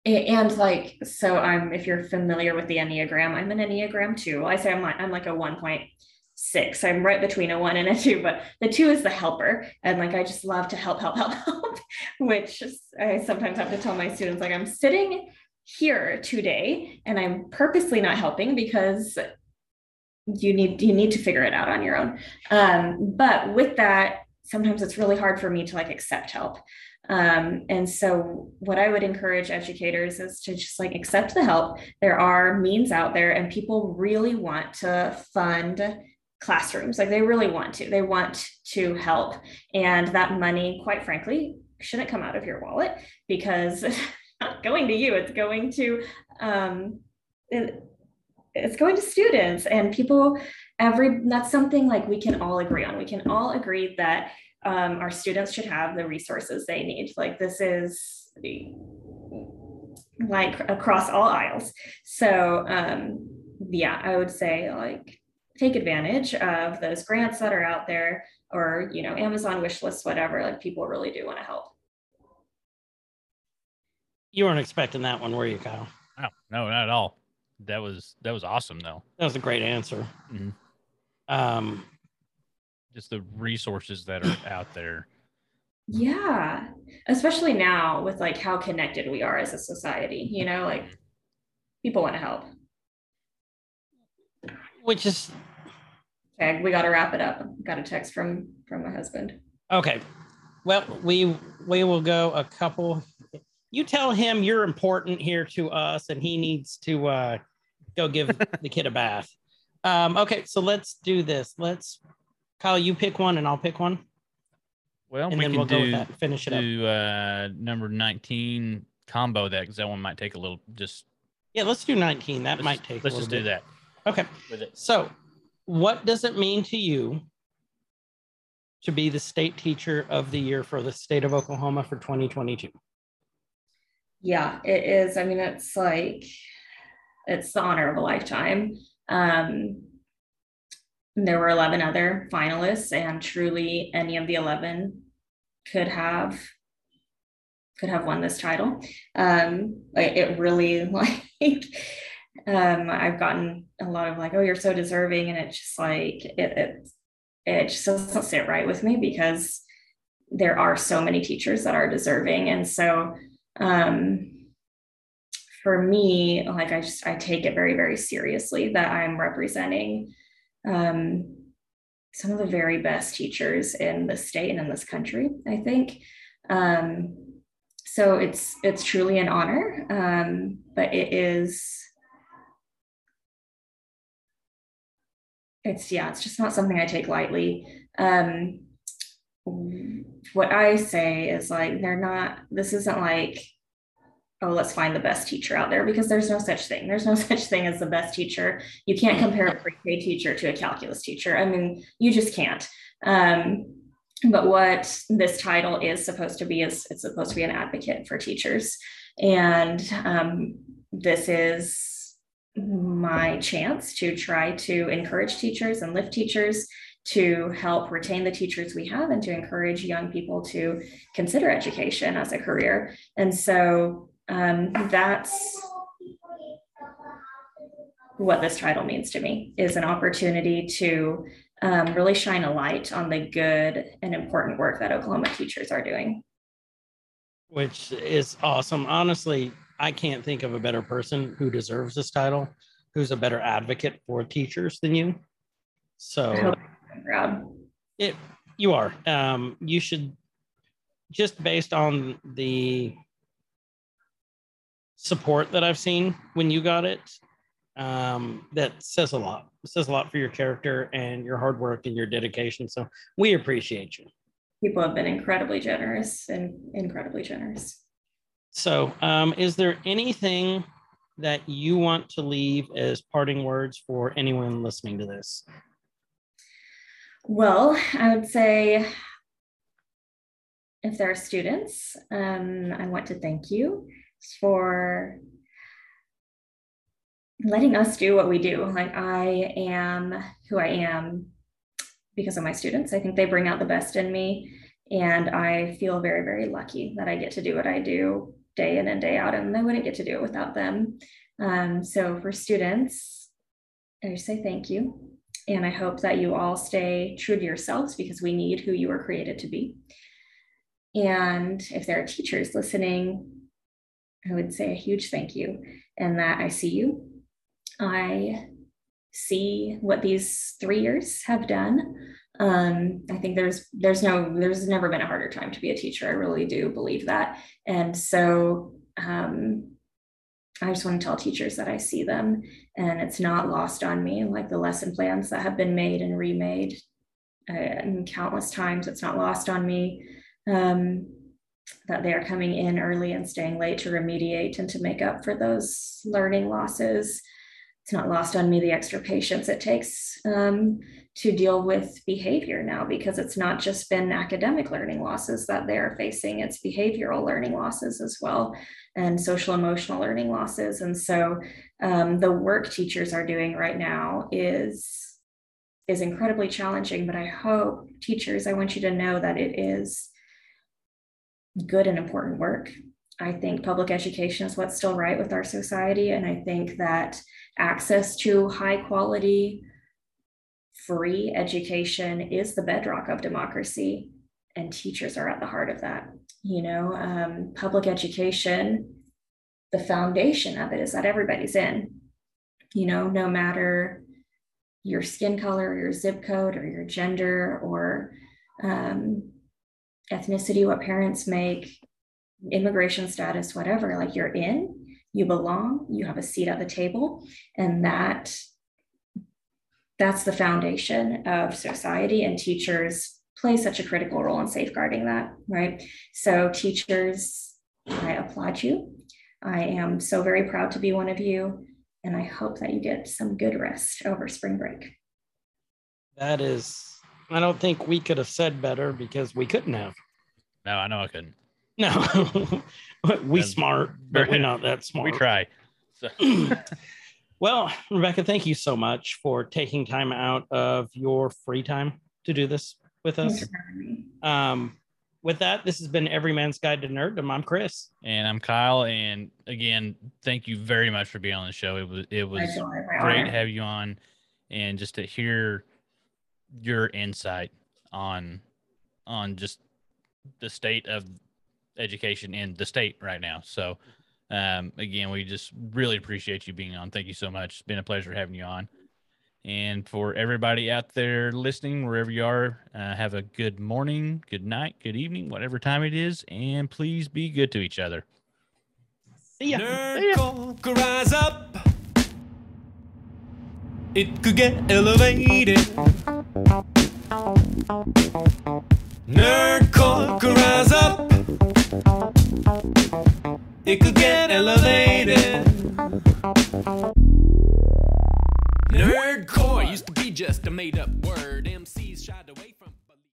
S4: and like, so I'm, if you're familiar with the Enneagram, I'm an Enneagram two. I say I'm like, I'm like a 1.6. I'm right between a one and a two, but the two is the helper. And like, I just love to help, help, help, help, which I sometimes have to tell my students, like, I'm sitting here today and I'm purposely not helping because you need, you need to figure it out on your own. Um, but with that, sometimes it's really hard for me to like accept help. Um, and so what I would encourage educators is to just like accept the help. There are means out there and people really want to fund classrooms. Like they really want to, they want to help. And that money, quite frankly, shouldn't come out of your wallet because not going to you, it's going to, um, it, it's going to students and people every that's something like we can all agree on. We can all agree that um, our students should have the resources they need. Like this is like across all aisles. So um, yeah i would say like take advantage of those grants that are out there or you know amazon wish lists whatever like people really do want to help
S3: You weren't expecting that one, were you, Kyle?
S2: no no not at all that was that was awesome though
S3: That was a great answer.
S2: Mhm.
S3: Um,
S2: just the resources that are out there.
S4: Yeah, especially now with like how connected we are as a society, you know, like people want to help.
S3: Which is
S4: Okay, we got to wrap it up. Got a text from from my husband.
S3: okay. Well, we we will go a couple. You tell him you're important here to us, and he needs to uh, go give the kid a bath. Um, okay, so let's do this. Let's, Kyle, you pick one, and I'll pick one,
S2: Well,
S3: and
S2: we
S3: then
S2: can
S3: we'll go with
S2: do,
S3: that. Finish it up.
S2: uh, number 19 combo that because that one might take a little just
S3: Yeah, let's do 19. That might take.
S2: let's
S3: a
S2: just
S3: little
S2: do that
S3: Okay.
S2: with it.
S3: So, what does it mean to you to be the state teacher of the year for the state of Oklahoma for 2022?
S4: Yeah, it is. I mean, it's like it's the honor of a lifetime. Um, there were 11 other finalists, and truly, any of the 11 could have could have won this title. Um, it really like um, I've gotten a lot of like, oh, you're so deserving, and it's just like it it it just doesn't sit right with me because there are so many teachers that are deserving, and so um for me like i just i take it very very seriously that i'm representing um some of the very best teachers in the state and in this country i think. Um so it's it's truly an honor um but it is it's yeah it's just not something i take lightly. Um what I say is like, they're not, this isn't like, oh, let's find the best teacher out there because there's no such thing. There's no such thing as the best teacher. You can't compare a pre-K teacher to a calculus teacher. I mean, you just can't. Um, but what this title is supposed to be is it's supposed to be an advocate for teachers. And um, this is my chance to try to encourage teachers and lift teachers to help retain the teachers we have and to encourage young people to consider education as a career. And so um, that's what this title means to me is an opportunity to um, really shine a light on the good and important work that Oklahoma teachers are doing.
S3: Which is awesome. Honestly, I can't think of a better person who deserves this title, who's a better advocate for teachers than you. So
S4: I'm
S3: it you are. Um, you should just based on the support that I've seen when you got it, um, that says a lot. It says a lot for your character and your hard work and your dedication. So we appreciate you.
S4: People have been incredibly generous and incredibly generous.
S3: So, um, is there anything that you want to leave as parting words for anyone listening to this?
S4: Well, I would say if there are students, um, I want to thank you for letting us do what we do. Like, I am who I am because of my students. I think they bring out the best in me. And I feel very, very lucky that I get to do what I do day in and day out. And I wouldn't get to do it without them. Um, so, for students, I say thank you. And I hope that you all stay true to yourselves because we need who you were created to be. And if there are teachers listening, I would say a huge thank you and that I see you. I see what these three years have done. Um, I think there's there's no there's never been a harder time to be a teacher. I really do believe that. And so um, I just want to tell teachers that I see them and it's not lost on me like the lesson plans that have been made and remade uh, and countless times it's not lost on me um, that they are coming in early and staying late to remediate and to make up for those learning losses. It's not lost on me the extra patience it takes um, to deal with behavior now because it's not just been academic learning losses that they're facing it's behavioral learning losses as well and social emotional learning losses. And so um, the work teachers are doing right now is is incredibly challenging but i hope teachers i want you to know that it is good and important work. I think public education is what's still right with our society and i think that access to high quality free education is the bedrock of democracy, and teachers are at the heart of that. You know, um, public education, the foundation of it is that everybody's in. You know, no matter your skin color, your zip code, or your gender, or um, ethnicity, what parents make, immigration status, whatever, like you're in, you belong, you have a seat at the table, and that that's the foundation of society and teachers play such a critical role in safeguarding that, right? So teachers, I applaud you. I am so very proud to be one of you, and I hope that you get some good rest over spring break.
S3: That is, I don't think we could have said better because we couldn't have.
S2: No, I know I couldn't.
S3: No, we
S2: And-
S3: smart, but we're not that smart.
S2: We try. So
S3: Well, Rebecca, thank you so much for taking time out of your free time to do this with us.
S4: for having me.
S3: Um, with that, this has been Every Man's Guide to Nerddom. I'm Chris.
S2: and I'm Kyle. And again, thank you very much for being on the show. It was it was great to have you on and just to hear your insight on on just the state of education in the state right now so um again we just really appreciate you being on thank you so much it's been a pleasure having you on and for everybody out there listening wherever you are uh, have a good morning good night good evening whatever time it is and please be good to each other
S3: See ya.
S1: Nerd could rise up. It could get elevated. Nerdcore could rise up it could get elevated. Nerdcore used to be just a made up word. MCs shied away from